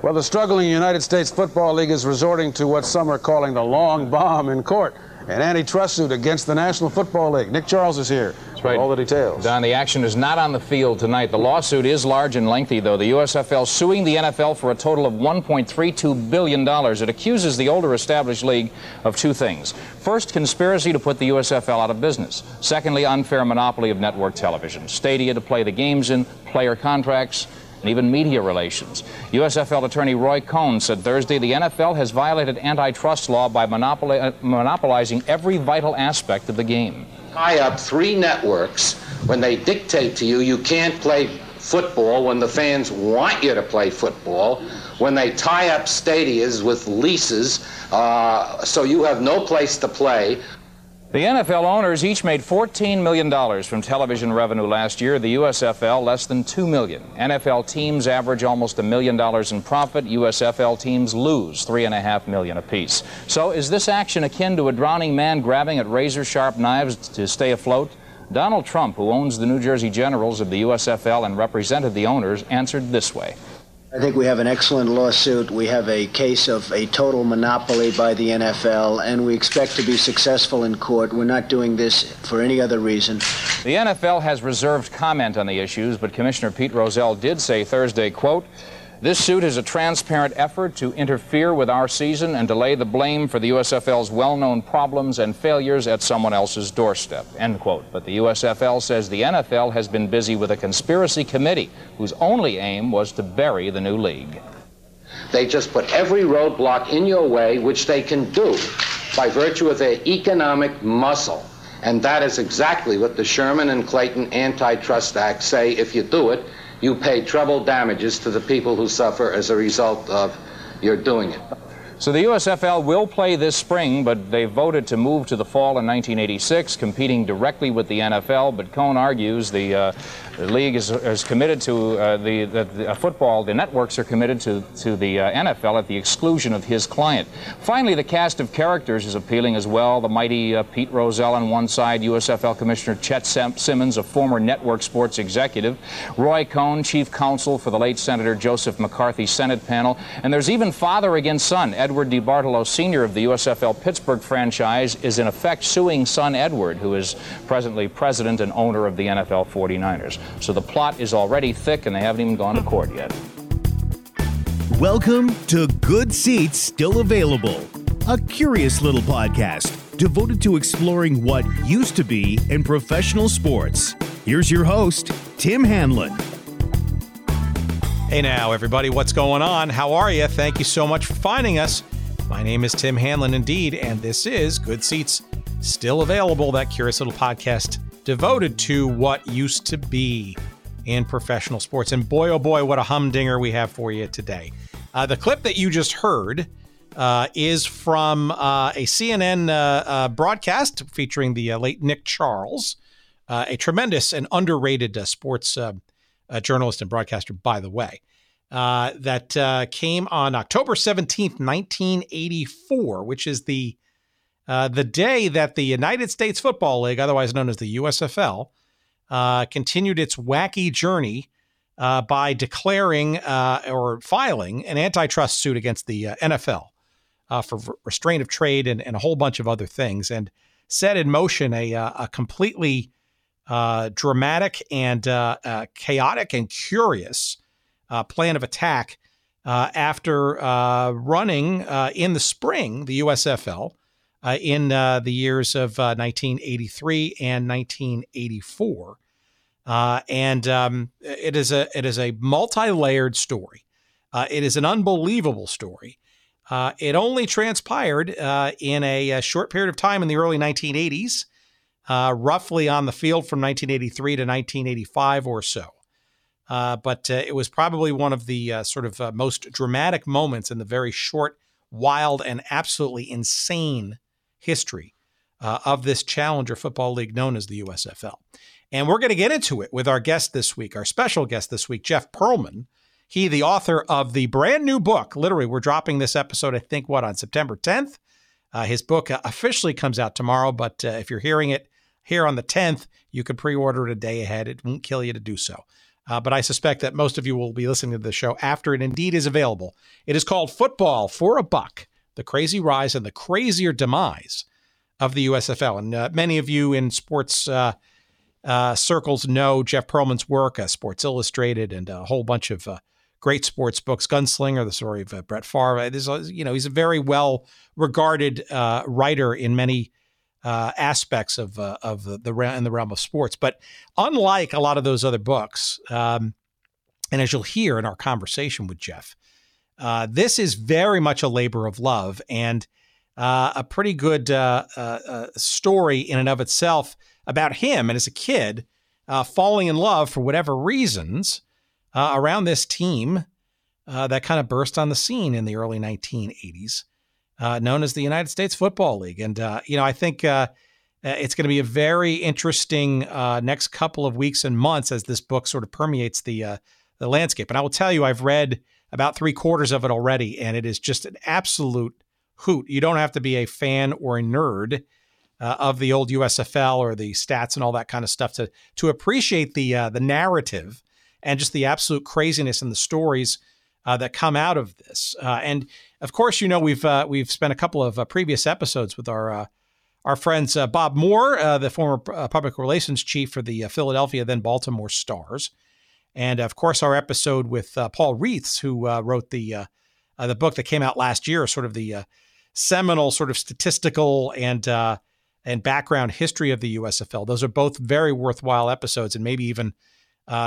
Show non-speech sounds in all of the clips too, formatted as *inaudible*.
Well, the struggling United States Football League is resorting to what some are calling the long bomb in court an antitrust suit against the National Football League. Nick Charles is here. That's right. All the details. Don, the action is not on the field tonight. The lawsuit is large and lengthy, though. The USFL suing the NFL for a total of $1.32 billion. It accuses the older established league of two things. First, conspiracy to put the USFL out of business. Secondly, unfair monopoly of network television. Stadia to play the games in, player contracts, and even media relations. USFL attorney Roy Cohn said Thursday the NFL has violated antitrust law by monopoli- uh, monopolizing every vital aspect of the game. Tie up three networks when they dictate to you you can't play football when the fans want you to play football, when they tie up stadiums with leases uh, so you have no place to play, the NFL owners each made $14 million from television revenue last year. The USFL less than 2 million. NFL teams average almost a million dollars in profit. USFL teams lose 3.5 million apiece. So is this action akin to a drowning man grabbing at razor-sharp knives to stay afloat? Donald Trump, who owns the New Jersey Generals of the USFL and represented the owners, answered this way. I think we have an excellent lawsuit. We have a case of a total monopoly by the NFL, and we expect to be successful in court. We're not doing this for any other reason. The NFL has reserved comment on the issues, but Commissioner Pete Rozelle did say Thursday, quote, this suit is a transparent effort to interfere with our season and to lay the blame for the USFL's well-known problems and failures at someone else's doorstep, end quote. But the USFL says the NFL has been busy with a conspiracy committee whose only aim was to bury the new league. They just put every roadblock in your way, which they can do by virtue of their economic muscle. And that is exactly what the Sherman and Clayton Antitrust Act say if you do it, you pay treble damages to the people who suffer as a result of your doing it. So the USFL will play this spring, but they voted to move to the fall in 1986, competing directly with the NFL. But Cohn argues the, uh, the league is, is, committed to uh, the, the, the uh, football, the networks are committed to, to the uh, NFL at the exclusion of his client. Finally, the cast of characters is appealing as well. The mighty uh, Pete Rozelle on one side, USFL Commissioner Chet Simmons, a former network sports executive, Roy Cohn, chief counsel for the late Senator Joseph McCarthy Senate panel, and there's even father against son, Ed Edward DeBartolo Sr. of the USFL Pittsburgh franchise is in effect suing son Edward, who is presently president and owner of the NFL 49ers. So the plot is already thick and they haven't even gone to court yet. Welcome to Good Seats Still Available, a curious little podcast devoted to exploring what used to be in professional sports. Here's your host, Tim Hanlon. Hey now, everybody, what's going on? How are you? Thank you so much for finding us. My name is Tim Hanlon, indeed, and this is Good Seats, still available, that curious little podcast devoted to what used to be in professional sports. And boy, oh boy, what a humdinger we have for you today. Uh, the clip that you just heard uh, is from uh, a CNN uh, uh, broadcast featuring the uh, late Nick Charles, a tremendous and underrated sports journalist and broadcaster, by the way, that came on October 17th, 1984, which is the uh, the day that the United States Football League, otherwise known as the USFL, uh, continued its wacky journey uh, by declaring uh, or filing an antitrust suit against the NFL for restraint of trade and, and, a whole bunch of other things, and set in motion a, a completely uh, dramatic and uh, uh, chaotic and curious uh, plan of attack uh, after running in the spring the USFL in the years of 1983 and 1984. and um, it is a it is a multi-layered story. it is an unbelievable story. Uh, it only transpired uh, in a, a, short period of time in the early 1980s uh, roughly on the field from 1983 to 1985 or so. Uh, but uh, it was probably one of the uh, sort of uh, most dramatic moments in the very short, wild, and absolutely insane history uh, of this Challenger Football League known as the USFL. And we're going to get into it with our guest this week, our special guest this week, Jeff Pearlman. He, the author of the brand new book, literally, we're dropping this episode, I think, what, on September 10th? Uh, his book officially comes out tomorrow, but if you're hearing it here on the 10th. You can pre order it a day ahead. It won't kill you to do so. Uh, but I suspect that most of you will be listening to the show after it indeed is available. It is called Football for a Buck The Crazy Rise and the Crazier Demise of the USFL. And uh, many of you in sports uh, uh, circles know Jeff Pearlman's work, uh, Sports Illustrated, and a whole bunch of uh, great sports books. Gunslinger, the story of Brett Favre. This, you know, he's a very well regarded writer in many uh, aspects of uh, of the, the in the realm of sports. But unlike a lot of those other books, um, and as you'll hear in our conversation with Jeff, uh, this is very much a labor of love and uh, a pretty good uh, uh, story in and of itself about him and as a kid falling in love for whatever reasons around this team that kind of burst on the scene in the early 1980s uh, known as the United States Football League. And, uh, you know, I think uh, uh it's going to be a very interesting uh, next couple of weeks and months as this book sort of permeates the, uh, the landscape. And I will tell you, I've read about three quarters of it already, and it is just an absolute hoot. You don't have to be a fan or a nerd. of the old USFL or the stats and all that kind of stuff to to appreciate the the narrative and just the absolute craziness and the stories that come out of this. and of course, you know we've uh, we've spent a couple of uh, previous episodes with our uh, our friends uh, Bob Moore, uh, the former uh, public relations chief for the Philadelphia then Baltimore Stars, and of course our episode with uh, Paul Reeths, who uh, wrote the uh, the book that came out last year, sort of the seminal sort of statistical and and background history of the USFL. Those are both very worthwhile episodes, and maybe even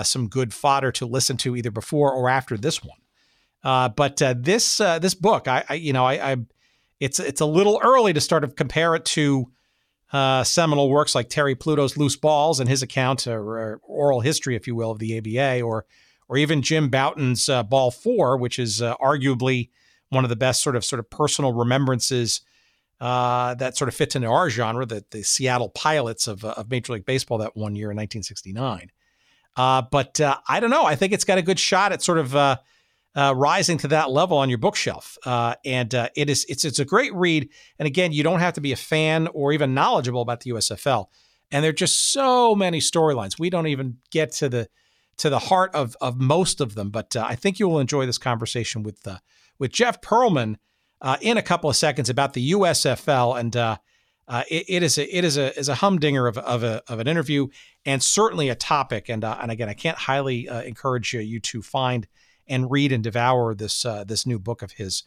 some good fodder to listen to either before or after this one. Uh, but uh, this uh, this book, I, I you know, I, I, it's it's a little early to start to compare it to uh, seminal works like Terry Pluto's Loose Balls and his account or, or, oral history, if you will, of the ABA, or or even Jim Bouton's uh, Ball Four, which is uh, arguably one of the best sort of sort of personal remembrances that sort of fits into our genre, the the Seattle Pilots of of Major League Baseball that one year in 1969. but I don't know. I think it's got a good shot at sort of uh, rising to that level on your bookshelf. Uh, and uh, it is it's it's a great read. And again, you don't have to be a fan or even knowledgeable about the USFL. And there are just so many storylines. We don't even get to the to the heart of of most of them. But uh, I think you will enjoy this conversation with uh, with Jeff Pearlman uh, in a couple of seconds about the USFL. And it, it is a it is a is a humdinger of of, a, of an interview and certainly a topic. And and again, I can't highly encourage you, you to find and read and devour this uh, this new book of his.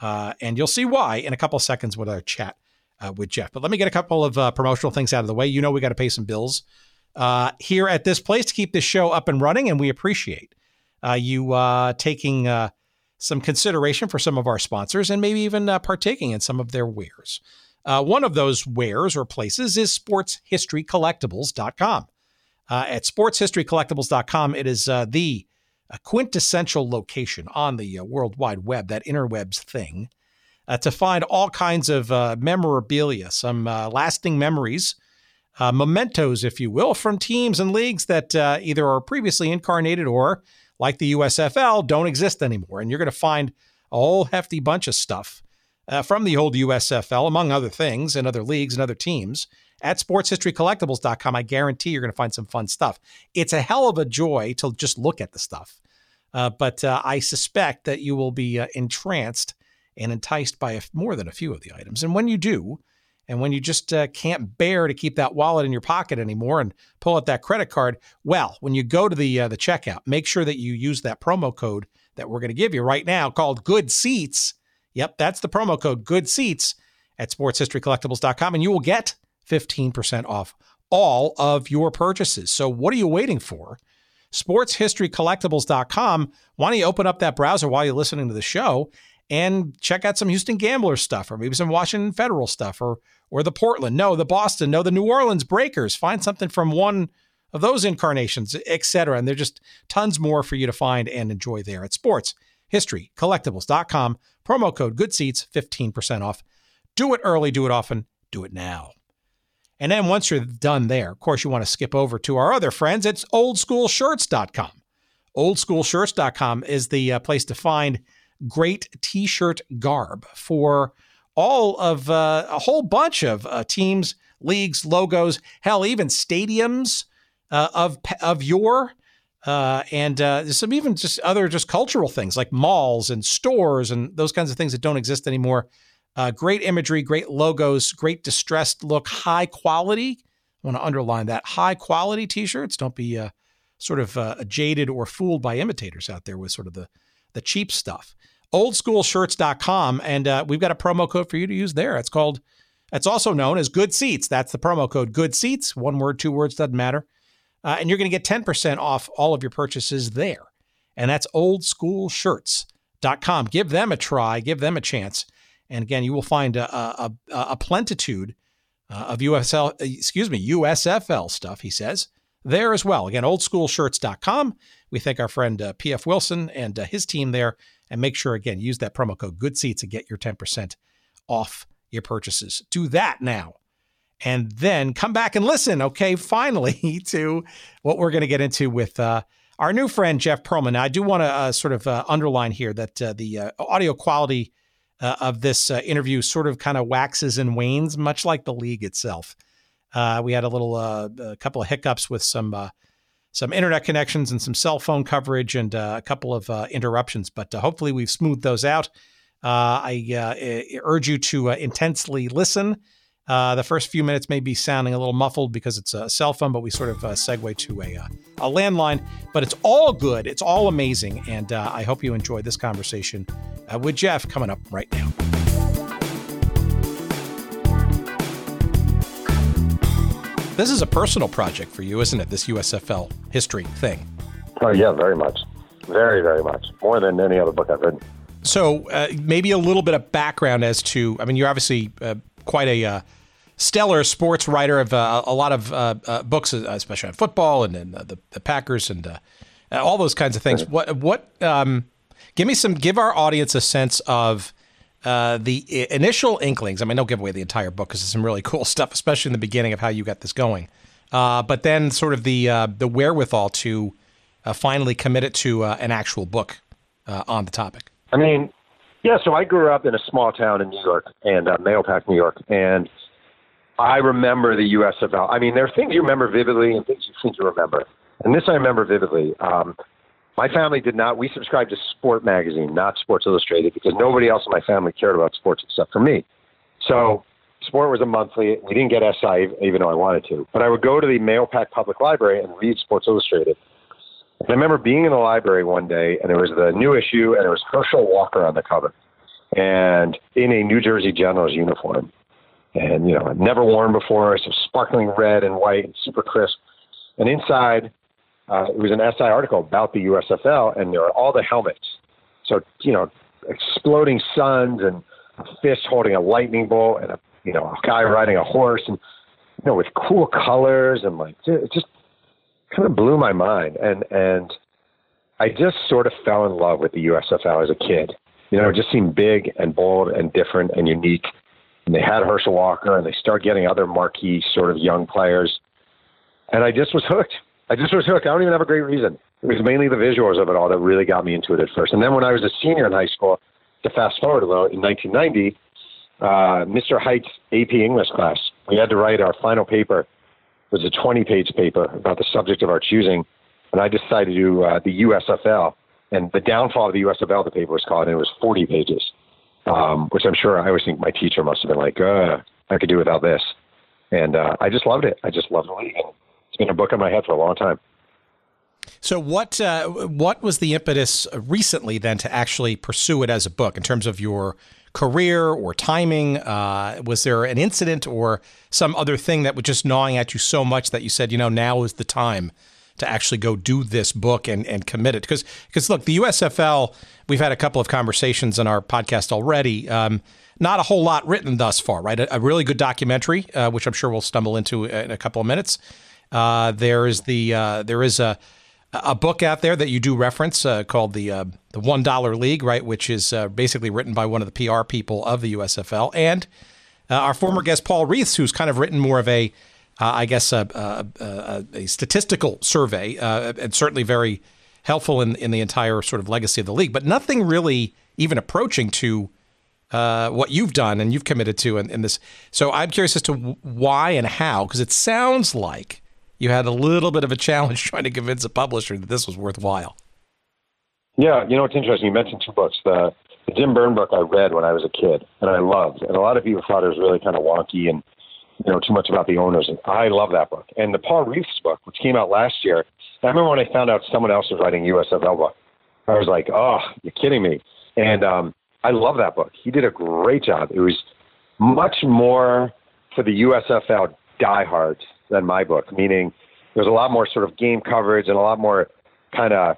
Uh, and you'll see why in a couple seconds with our chat uh, with Jeff. But let me get a couple of uh, promotional things out of the way. You know, we got to pay some bills uh, here at this place to keep this show up and running, and we appreciate uh, you taking some consideration for some of our sponsors and maybe even partaking in some of their wares. one of those wares or places is sportshistorycollectibles.com. at sportshistorycollectibles.com, it is the a quintessential location on the uh, World Wide Web, that interwebs thing, uh, to find all kinds of uh, memorabilia, some uh, lasting memories, uh, mementos, if you will, from teams and leagues that uh, either are previously incarnated or, like the USFL, don't exist anymore. And you're going to find a whole hefty bunch of stuff from the old USFL, among other things, and other leagues and other teams at sportshistorycollectibles.com. I guarantee you're going to find some fun stuff. It's a hell of a joy to just look at the stuff. Uh, but uh, I suspect that you will be uh, entranced and enticed by more than a few of the items. And when you do, and when you just uh, can't bear to keep that wallet in your pocket anymore and pull out that credit card, well, when you go to the uh, the checkout, make sure that you use that promo code that we're going to give you right now called Good Seats. Yep, that's the promo code Good Seats at sportshistorycollectibles.com, and you will get 15% off all of your purchases. So what are you waiting for? sportshistorycollectibles.com. Why don't you open up that browser while you're listening to the show and check out some Houston Gambler stuff or maybe some Washington Federal stuff or or the Portland, no, the Boston, no, the New Orleans Breakers. Find something from one of those incarnations, etc. And there's just tons more for you to find and enjoy there at sportshistorycollectibles.com. Promo code good seats, 15% off. Do it early, do it often, do it now. And then once you're done there, of course, you want to skip over to our other friends. It's oldschoolshirts.com. Oldschoolshirts.com is the uh, place to find great t shirt garb for all of uh, a whole bunch of uh, teams, leagues, logos, hell, even stadiums uh, of, of your. Uh, and uh, some even just other just cultural things like malls and stores and those kinds of things that don't exist anymore. Uh, great imagery, great logos, great distressed look, high quality. I want to underline that high quality t-shirts. Don't be uh, sort of uh, jaded or fooled by imitators out there with sort of the the cheap stuff. Oldschoolshirts.com, and uh, we've got a promo code for you to use there. It's called. It's also known as Good Seats. That's the promo code Good Seats. One word, two words, doesn't matter. Uh, and you're going to get 10% off all of your purchases there. And that's oldschoolshirts.com. Give them a try, give them a chance. And again, you will find a, a, a plentitude uh, of USL, excuse me, USFL stuff, he says, there as well. Again, oldschoolshirts.com. We thank our friend uh, PF Wilson and uh, his team there. And make sure, again, use that promo code Good Seats to get your 10% off your purchases. Do that now and then come back and listen, okay, finally, *laughs* to what we're going to get into with uh, our new friend, Jeff Pearlman. Now, I do want to uh, sort of uh, underline here that the audio quality uh, of this uh, interview sort of kind of waxes and wanes, much like the league itself. Uh, we had a little, uh, a couple of hiccups with some. some internet connections and some cell phone coverage and a couple of interruptions, but hopefully we've smoothed those out. I urge you to intensely listen uh, the first few minutes may be sounding a little muffled because it's a cell phone, but we sort of uh, segue to a, uh, a landline. But it's all good. It's all amazing. And uh, I hope you enjoy this conversation uh, with Jeff coming up right now. This is a personal project for you, isn't it? This USFL history thing. Oh, yeah, very much. Very, very much. More than any other book I've written. So, uh, maybe a little bit of background as to, I mean, you're obviously quite a stellar sports writer of uh, a lot of uh, uh, books, uh, especially on football and, and the, the, Packers and uh, all those kinds of things. What what? Um, give me some. Give our audience a sense of uh, the initial inklings. I mean, don't give away the entire book because there's some really *laughs* cool stuff, especially in the beginning of how you got this going. but then, sort of the the wherewithal to finally commit it to an actual book on the topic. I mean, yeah. So I grew up in a small town in New York, and uh, New York, and I remember the USFL. I mean, there are things you remember vividly and things you think you remember. And this I remember vividly. Um, my family did not. We subscribed to Sport Magazine, not Sports Illustrated, because nobody else in my family cared about sports except for me. So Sport was a monthly. We didn't get SI, even though I wanted to. But I would go to the Mahopac Public Library and read Sports Illustrated. And I remember being in the library one day, and there was the new issue, and there was Herschel Walker on the cover, and in a New Jersey Generals uniform and you know i never worn before. So sparkling red and white, and super crisp. And inside, uh, it was an SI article about the USFL, and there are all the helmets. So you know, exploding suns and a fist holding a lightning bolt, and a you know a guy riding a horse, and you know with cool colors, and like it just kind of blew my mind. And and I just sort of fell in love with the USFL as a kid. You know, it just seemed big and bold and different and unique and they had Herschel Walker, and they start getting other marquee sort of young players. And I just was hooked. I just was hooked. I don't even have a great reason. It was mainly the visuals of it all that really got me into it at first. And then when I was a senior in high school, to fast forward a little, in 1990, uh, Mr. Height's AP English class, we had to write our final paper. It was a 20-page paper about the subject of our choosing, and I decided to do uh, the USFL. And the downfall of the USFL, the paper was called, and it was 40 pages um, which I'm sure I always think my teacher must have been like, uh, I could do without this. And uh, I just loved it. I just loved the league. It's been a book in my head for a long time. So what uh, what was the impetus recently then to actually pursue it as a book in terms of your career or timing? Uh, was there an incident or some other thing that was just gnawing at you so much that you said, you know, now is the time to actually go do this book and, and commit it. Because because look, the USFL, we've had a couple of conversations on our podcast already. Um, not a whole lot written thus far, right? A, a really good documentary, uh, which I'm sure we'll stumble into in a couple of minutes. Uh, there is the uh, there is a a book out there that you do reference uh, called the uh, the One Dollar League, right? Which is uh, basically written by one of the PR people of the USFL and our former guest Paul Reeths, who's kind of written more of a uh, I guess, a, a, a, a statistical survey, uh, and certainly very helpful in, in the entire sort of legacy of the league, but nothing really even approaching to uh, what you've done and you've committed to in, in, this. So I'm curious as to why and how, because it sounds like you had a little bit of a challenge *laughs* trying to convince a publisher that this was worthwhile. Yeah, you know it's interesting. You mentioned two books. The, the Jim Byrne book I read when I was a kid, and I loved. And a lot of people thought it was really kind of wonky and you know too much about the owners. And I love that book. And the Paul Reeths book, which came out last year, I remember when I found out someone else was writing USFL book. I was like, oh, you're kidding me. And um, I love that book. He did a great job. It was much more for the USFL diehards than my book, meaning there's a lot more sort of game coverage and a lot more kind of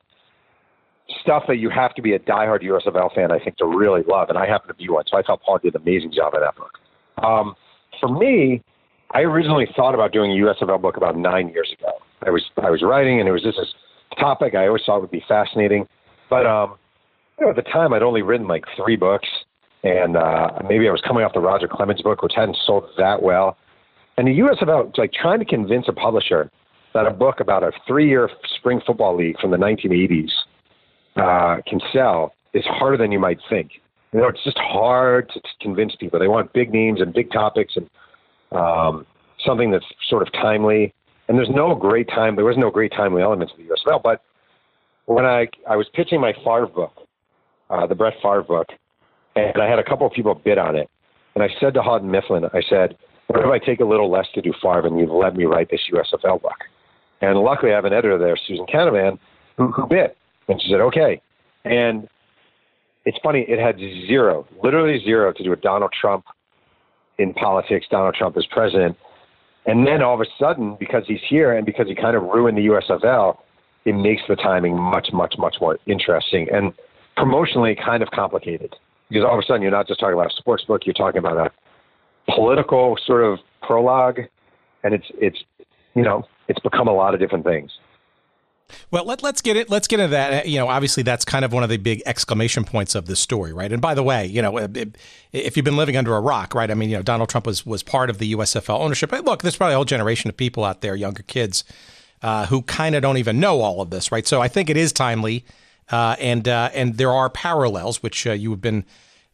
stuff that you have to be a diehard USFL fan, I think, to really love. And I happen to be one. So I thought Paul did an amazing job in that book. Um, for me, I originally thought about doing a USFL book about nine years ago. I was I was writing, and it was just this topic I always thought would be fascinating. But um, you know, at the time, I'd only written like three books, and uh, maybe I was coming off the Roger Clemens book, which hadn't sold that well. And the USFL, like trying to convince a publisher that a book about a three-year spring football league from the 1980s uh, can sell is harder than you might think. You know, it's just hard to, to convince people. They want big names and big topics and um, something that's sort of timely. And there's no great time. There was no great timely elements of the USFL. But when I I was pitching my Favre book, uh, the Brett Favre book, and I had a couple of people bid on it, and I said to Houghton Mifflin, I said, "What if I take a little less to do Favre, and you let me write this USFL book?" And luckily, I have an editor there, Susan Canavan, who, who bid, and she said, "Okay." And it's funny, it had zero, literally zero, to do with Donald Trump in politics, Donald Trump as president. And then all of a sudden, because he's here and because he kind of ruined the USFL, it makes the timing much, much, much more interesting and promotionally kind of complicated. Because all of a sudden, you're not just talking about a sports book; you're talking about a political sort of prologue, and it's it's you know it's become a lot of different things. Well, let, let's get it. Let's get into that. You know, obviously, that's kind of one of the big exclamation points of this story, right? And by the way, you know, if you've been living under a rock, right? I mean, you know, Donald Trump was was part of the USFL ownership. Look, there's probably a whole generation of people out there, younger kids, uh, who kind of don't even know all of this, right? So I think it is timely, uh, and uh, and there are parallels which uh, you have been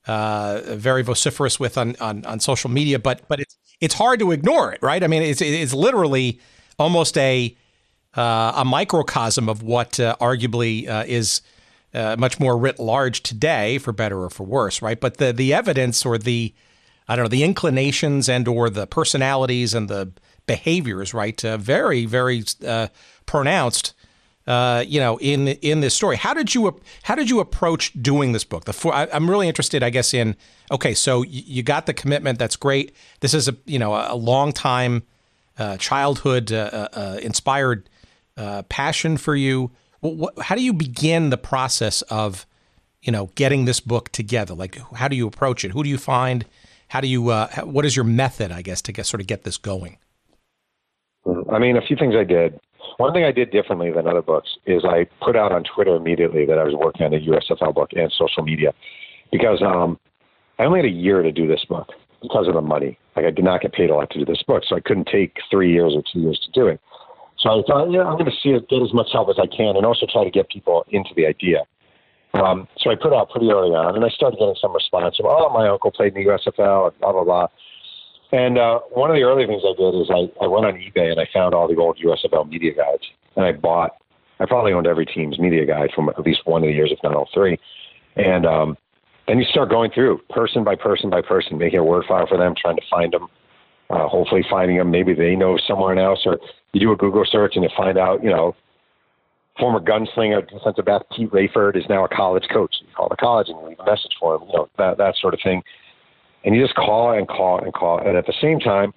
uh, very vociferous with on, on on social media, but but it's it's hard to ignore it, right? I mean, it's it's literally almost a uh, a microcosm of what uh, arguably uh, is uh, much more writ large today, for better or for worse, right? But the the evidence or the I don't know the inclinations and or the personalities and the behaviors, right? Uh, very very uh, pronounced. you know, in in this story, how did you how did you approach doing this book? The I, am really interested, I guess, in okay, so you got the commitment. That's great. This is a you know a long time childhood inspired uh, passion for you? How do you begin the process of, you know, getting this book together? Like, how do you approach it? Who do you find? How do you? Uh, what is your method? I guess to get sort of get this going. Mm, I mean, a few things I did. One thing I did differently than other books is I put out on Twitter immediately that I was working on a USFL book and social media, because um, I only had a year to do this book because of the money. Like I did not get paid a lot to do this book, so I couldn't take three years or two years to do it. So I thought, yeah, I'm going to see it, get as much help as I can, and also try to get people into the idea. Um, so I put out pretty early on, and I started getting some response oh, my uncle played in the USFL, blah blah blah. And uh, one of the early things I did is I, I went on eBay and I found all the old USFL media guides, and I bought. I probably owned every team's media guide from at least one of the years, if not all three. And um, then you start going through person by person by person, making a word file for them, trying to find them, uh, hopefully finding them. Maybe they know someone else, or you do a Google search and you find out, you know, former gunslinger defensive back Pete Rayford is now a college coach. You call the college and leave a message for him, you know, that that sort of thing. And you just call and call and call. And at the same time,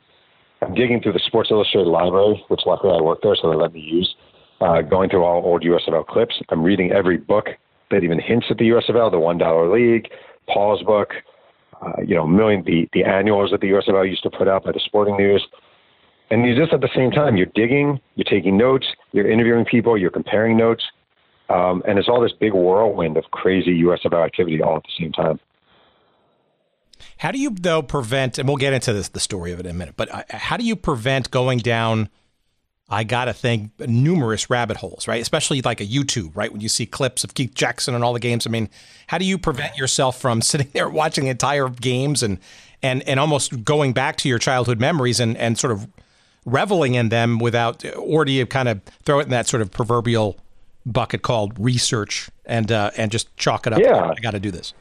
I'm digging through the Sports Illustrated library, which luckily I work there, so they let me use. Uh, going through all old USFL clips. I'm reading every book that even hints at the USFL, the One Dollar League, Paul's book, uh, you know, million the the annuals that the USFL used to put out by the Sporting News. And you just at the same time, you're digging, you're taking notes, you're interviewing people, you're comparing notes, um, and it's all this big whirlwind of crazy USFL activity all at the same time. How do you though prevent? And we'll get into this the story of it in a minute. But uh, how do you prevent going down? I gotta think numerous rabbit holes, right? Especially like a YouTube, right? When you see clips of Keith Jackson and all the games. I mean, how do you prevent yourself from *laughs* sitting there watching entire games and and and almost going back to your childhood memories and and sort of reveling in them without, or do you kind of throw it in that sort of proverbial bucket called research and uh, and just chalk it up? Yeah. I got to do this.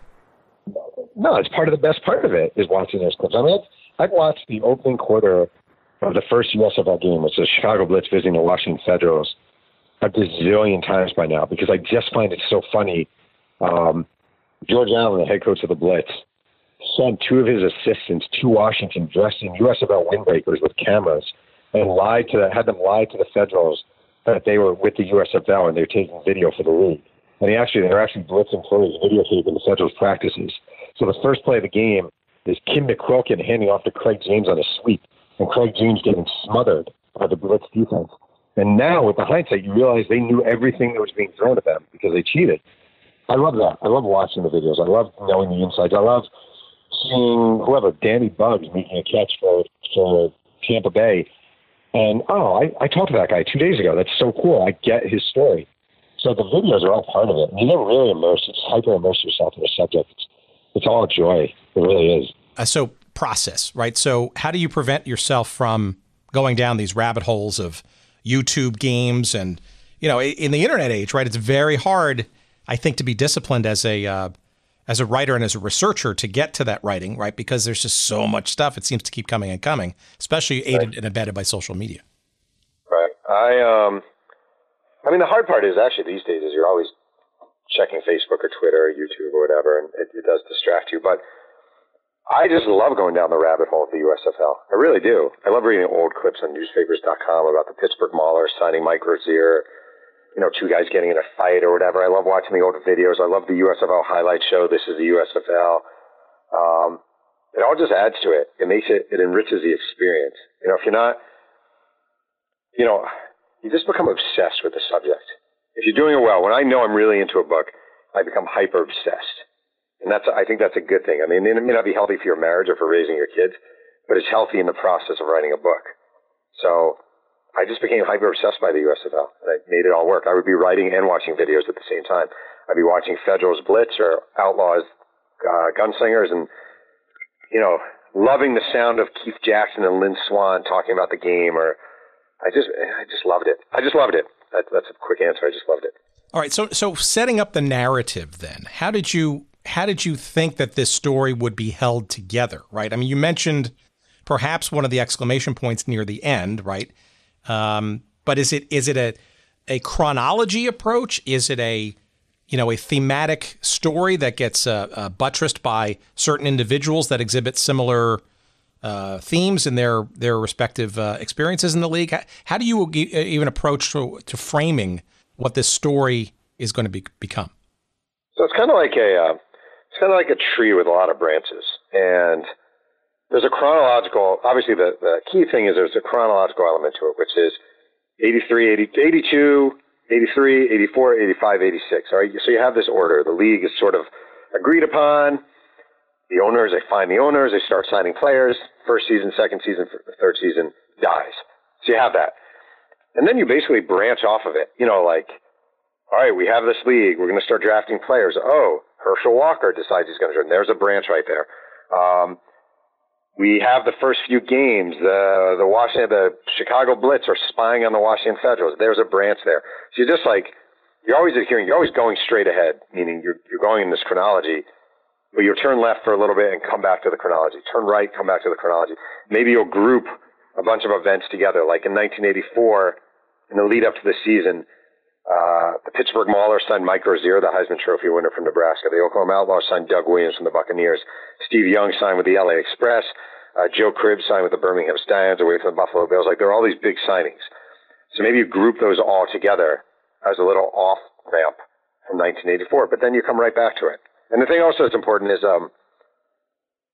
No, it's part of the best part of it is watching those clips. I mean, I've watched the opening quarter of the first USFL game, which is Chicago Blitz visiting the Washington Federals, a gazillion times by now because I just find it so funny. Um, George Allen, the head coach of the Blitz, sent two of his assistants to Washington dressed in USFL windbreakers with cameras and lied to the, had them lie to the Federals that they were with the USFL and they were taking video for the league. And he actually, they're actually Blitz employees videotaping the Federals practices. So the first play of the game is Kim McQuilkin handing off to Craig James on a sweep, and Craig James getting smothered by the Blitz defense. And now, with the hindsight, you realize they knew everything that was being thrown at them because they cheated. I love that. I love watching the videos. I love knowing the insides. I love seeing whoever Danny Buggs making a catch for for Tampa Bay. And oh, I, I talked to that guy two days ago. That's so cool. I get his story. So the videos are all part of it. You never really immerse. It's hyper immerse yourself in the subject. It's, it's all joy. It really is. Uh, so process, right? So how do you prevent yourself from going down these rabbit holes of YouTube games and you know in the internet age, right? It's very hard, I think, to be disciplined as a uh, as a writer and as a researcher to get to that writing, right? Because there's just so much stuff. It seems to keep coming and coming, especially aided and abetted by social media. Right. I um, I mean, the hard part is actually these days is you're always checking Facebook or Twitter or YouTube or whatever, and it, it does distract you. But I just love going down the rabbit hole of the USFL. I really do. I love reading old clips on newspapers.com about the Pittsburgh Maulers signing Mike Rozier you know, two guys getting in a fight or whatever. I love watching the old videos. I love the USFL highlight show. This is the USFL. Um, it all just adds to it. It makes it, it enriches the experience. You know, if you're not, you know, you just become obsessed with the subject. If you're doing it well, when I know I'm really into a book, I become hyper obsessed. And that's, I think that's a good thing. I mean, it may not be healthy for your marriage or for raising your kids, but it's healthy in the process of writing a book. So I just became hyper obsessed by the USFL. And I made it all work. I would be writing and watching videos at the same time. I'd be watching Federals Blitz or Outlaws uh, Gunslingers and, you know, loving the sound of Keith Jackson and Lynn Swann talking about the game or I just, I just loved it. I just loved it. That, that's a quick answer. I just loved it. All right. So, so setting up the narrative then, how did you, how did you think that this story would be held together? Right. I mean, you mentioned perhaps one of the exclamation points near the end, right? Um, but is it is it a a chronology approach? Is it a you know a thematic story that gets uh, uh, buttressed by certain individuals that exhibit similar uh, themes in their their respective uh, experiences in the league? How, how do you even approach to, to, framing what this story is going to be, become? So it's kind of like a uh, kind of like a tree with a lot of branches, and there's a chronological, obviously the, the key thing is there's a chronological element to it, which is 83, 80, 82, 83, 84, 85, 86. All right. So you have this order. The league is sort of agreed upon. The owners, they find the owners, they start signing players. First season, second season, third season dies. So you have that. And then you basically branch off of it. You know, like, all right, we have this league. We're going to start drafting players. Oh, Herschel Walker decides he's going to. There's a branch right there. Um, we have the first few games. The the Washington, the Chicago Blitz are spying on the Washington Federals. There's a branch there. So you're just like you're always adhering. You're always going straight ahead, meaning you're you're going in this chronology. But you'll turn left for a little bit and come back to the chronology. Turn right, come back to the chronology. Maybe you'll group a bunch of events together, like in 1984, in the lead up to the season. Uh, the Pittsburgh Maulers signed Mike Rozier, the Heisman Trophy winner from Nebraska. The Oklahoma Outlaws signed Doug Williams from the Buccaneers. Steve Young signed with the LA Express. Uh, Joe Cribbs signed with the Birmingham Stallions away from the Buffalo Bills. Like there are all these big signings. So maybe you group those all together as a little off ramp from 1984, but then you come right back to it. And the thing also that's important is, um,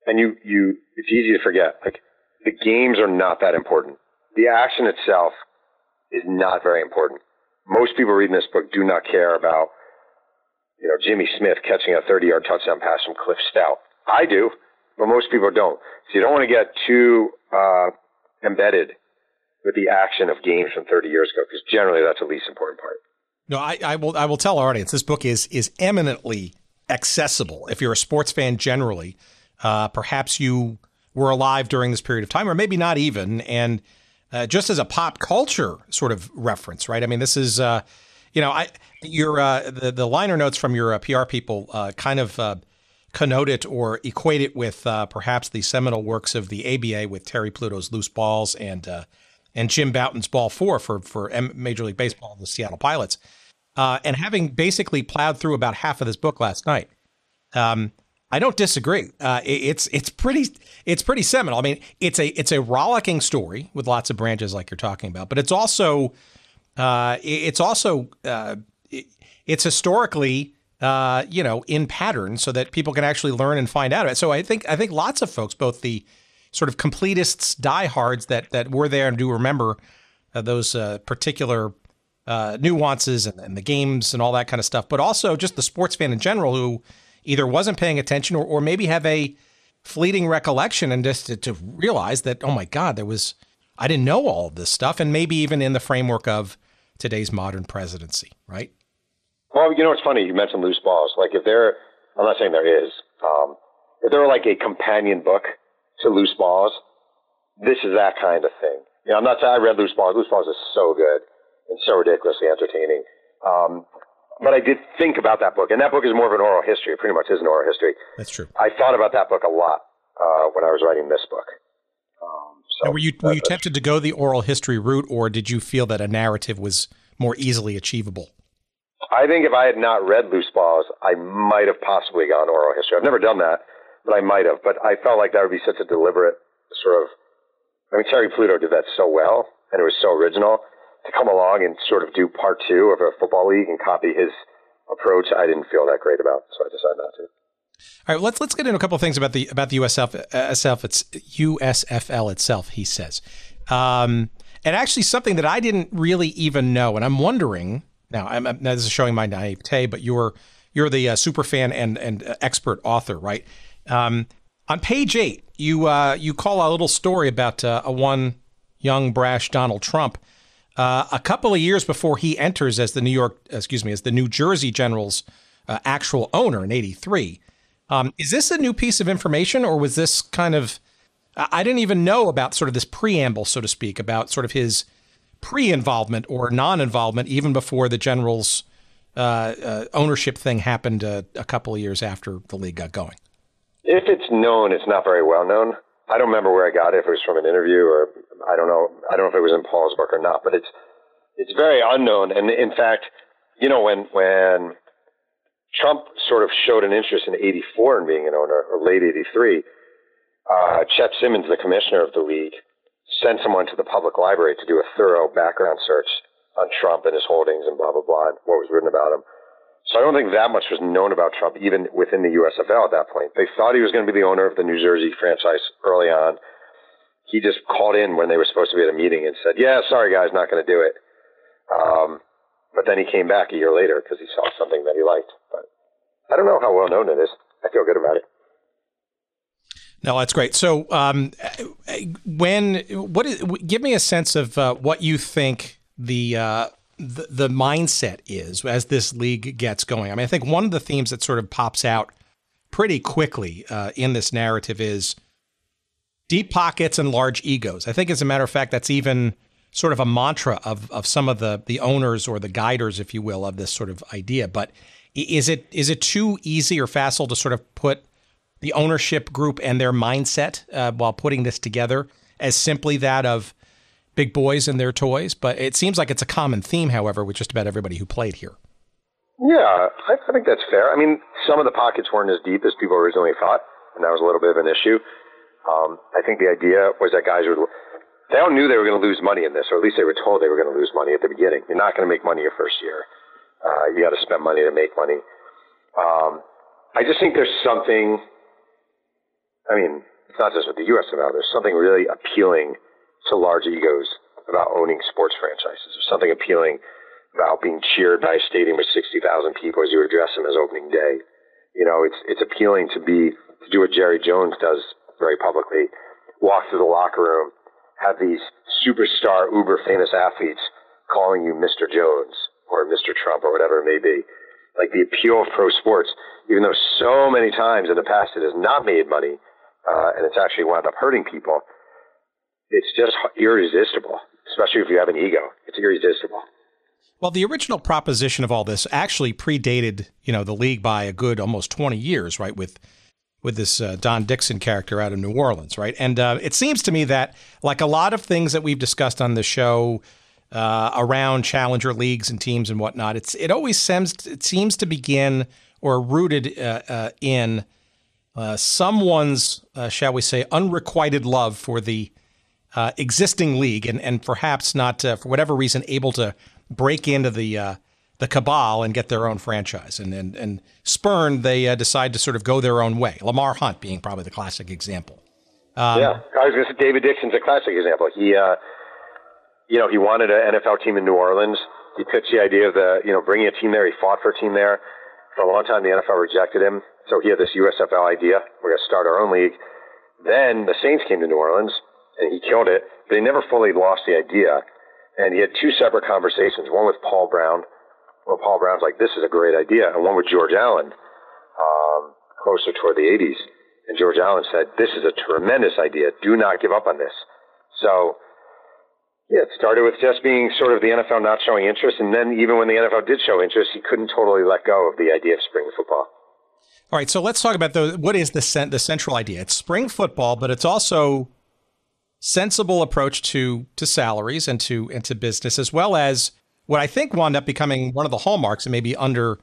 and you, you, it's easy to forget, like the games are not that important. The action itself is not very important. Most people reading this book do not care about, you know, Jimmy Smith catching a 30 yard touchdown pass from Cliff Stoudt. I do but most people don't. So you don't want to get too uh, embedded with the action of games from 30 years ago, because generally that's the least important part. No, I, I, will. I will tell our audience this book is is eminently accessible. If you're a sports fan generally, uh, perhaps you were alive during this period of time, or maybe not even, and uh, just as a pop culture sort of reference, right? I mean, this is, uh, you know, I your uh, the the liner notes from your uh, PR people uh, kind of uh, connote it or equate it with perhaps the seminal works of the ABA with Terry Pluto's Loose Balls and and Jim Bouton's Ball Four for for Major League Baseball, the Seattle Pilots, and having basically plowed through about half of this book last night. Um, I don't disagree. Uh, it's it's pretty it's pretty seminal. I mean, it's a it's a rollicking story with lots of branches like you're talking about, but it's also uh, it's also uh, it's historically uh, you know in pattern so that people can actually learn and find out. It. So I think I think lots of folks, both the sort of completists, diehards that that were there and do remember uh, those uh, particular nuances and, and the games and all that kind of stuff, but also just the sports fan in general who either wasn't paying attention or, or maybe have a fleeting recollection and just to, to realize that, oh my God, there was, I didn't know all of this stuff. And maybe even in the framework of today's modern presidency, right? Well, you know, it's funny. You mentioned loose balls. Like if there, I'm not saying there is, um, if there were like a companion book to loose balls, this is that kind of thing. You know, I'm not saying I read loose balls. Loose balls is so good and so ridiculously entertaining. Um, but I did think about that book, and that book is more of an oral history. It pretty much is an oral history. That's true. I thought about that book a lot uh, when I was writing this book. Um, so were you were you tempted to go the oral history route, or did you feel that a narrative was more easily achievable? I think if I had not read Loose Balls, I might have possibly gone oral history. I've never done that, but I might have. But I felt like that would be such a deliberate sort of. I mean, Terry Pluto did that so well, and it was so original to come along and sort of do part two of a football league and copy his approach, I didn't feel that great about, so I decided not to. All right, let's let's get into a couple of things about the about the USF, SF, it's USFL itself. He says, um, and actually something that I didn't really even know, and I'm wondering now. I'm, now this is showing my naivete, but you're you're the uh, super fan and and expert author, right? Um, on page eight, you uh, you call a little story about uh, a one young brash Donald Trump uh, a couple of years before he enters as the New York, excuse me, as the New Jersey Generals' uh, actual owner in '83. Um, is this a new piece of information, or was this kind of? I didn't even know about sort of this preamble, so to speak, about sort of his pre-involvement or non-involvement even before the Generals' uh, uh ownership thing happened uh, a couple of years after the league got going. If it's known, it's not very well known. I don't remember where I got it. If it was from an interview or I don't know. I don't know if it was in Paul's book or not, but it's it's very unknown. And in fact, you know, when when Trump sort of showed an interest in '84 in being an owner, or late '83, uh, Chet Simmons, the commissioner of the league, sent someone to the public library to do a thorough background search on Trump and his holdings and blah blah blah and what was written about him. So I don't think that much was known about Trump even within the USFL at that point. They thought he was going to be the owner of the New Jersey franchise early on. He just called in when they were supposed to be at a meeting and said, "Yeah, sorry guys, not going to do it." Um, but then he came back a year later because he saw something that he liked. But I don't know how well known it is. I feel good about it. No, that's great. So, um, when what is, give me a sense of uh, what you think the uh, the, the mindset is as this league gets going. I mean, I think one of the themes that sort of pops out pretty quickly uh, in this narrative is deep pockets and large egos. I think, as a matter of fact, that's even sort of a mantra of, of some of the the owners or the guiders, if you will, of this sort of idea. But is it is it too easy or facile to sort of put the ownership group and their mindset uh, while putting this together as simply that of big boys and their toys, but it seems like it's a common theme, however, with just about everybody who played here. Yeah, I, I think that's fair. I mean, some of the pockets weren't as deep as people originally thought, and that was a little bit of an issue. Um, I think the idea was that guys would, they all knew they were going to lose money in this, or at least they were told they were going to lose money at the beginning. You're not going to make money your first year. Uh, you got to spend money to make money. Um, I just think there's something, I mean, it's not just with the U.S. USFL, there's something really appealing to large egos about owning sports franchises. There's something appealing about being cheered by a stadium with 60,000 people as you address them as opening day. You know, it's it's appealing to be to do what Jerry Jones does very publicly, walk through the locker room, have these superstar, uber famous athletes calling you Mr. Jones or Mr. Trump or whatever it may be. Like the appeal of pro sports, even though so many times in the past it has not made money, uh, and it's actually wound up hurting people it's just irresistible, especially if you have an ego. It's irresistible. Well, the original proposition of all this actually predated, you know, the league by a good almost 20 years, right? With with this uh, Don Dixon character out of New Orleans, right? And uh, it seems to me that, like a lot of things that we've discussed on the show uh, around challenger leagues and teams and whatnot, it's it always seems it seems to begin or rooted uh, uh, in uh, someone's, shall we say, unrequited love for the existing league, and and perhaps not for whatever reason able to break into the uh, the cabal and get their own franchise. And and, and spurn, they uh, decide to sort of go their own way. Lamar Hunt being probably the classic example. Um, yeah, I was going to say David Dixon's a classic example. He, uh, you know, he wanted an NFL team in New Orleans. He pitched the idea of the, you know, bringing a team there. He fought for a team there. For a long time, the NFL rejected him. So he had this USFL idea. We're going to start our own league. Then the Saints came to New Orleans, and he killed it. But he never fully lost the idea. And he had two separate conversations, one with Paul Brown, where Paul Brown's like, this is a great idea, and one with George Allen, um, closer toward the 80s. And George Allen said, this is a tremendous idea. Do not give up on this. So, yeah, it started with just being sort of the NFL not showing interest, and then even when the NFL did show interest, he couldn't totally let go of the idea of spring football. All right, so let's talk about the what is the the central idea? It's spring football, but it's also sensible approach to to salaries and to and to business, as well as what I think wound up becoming one of the hallmarks and maybe under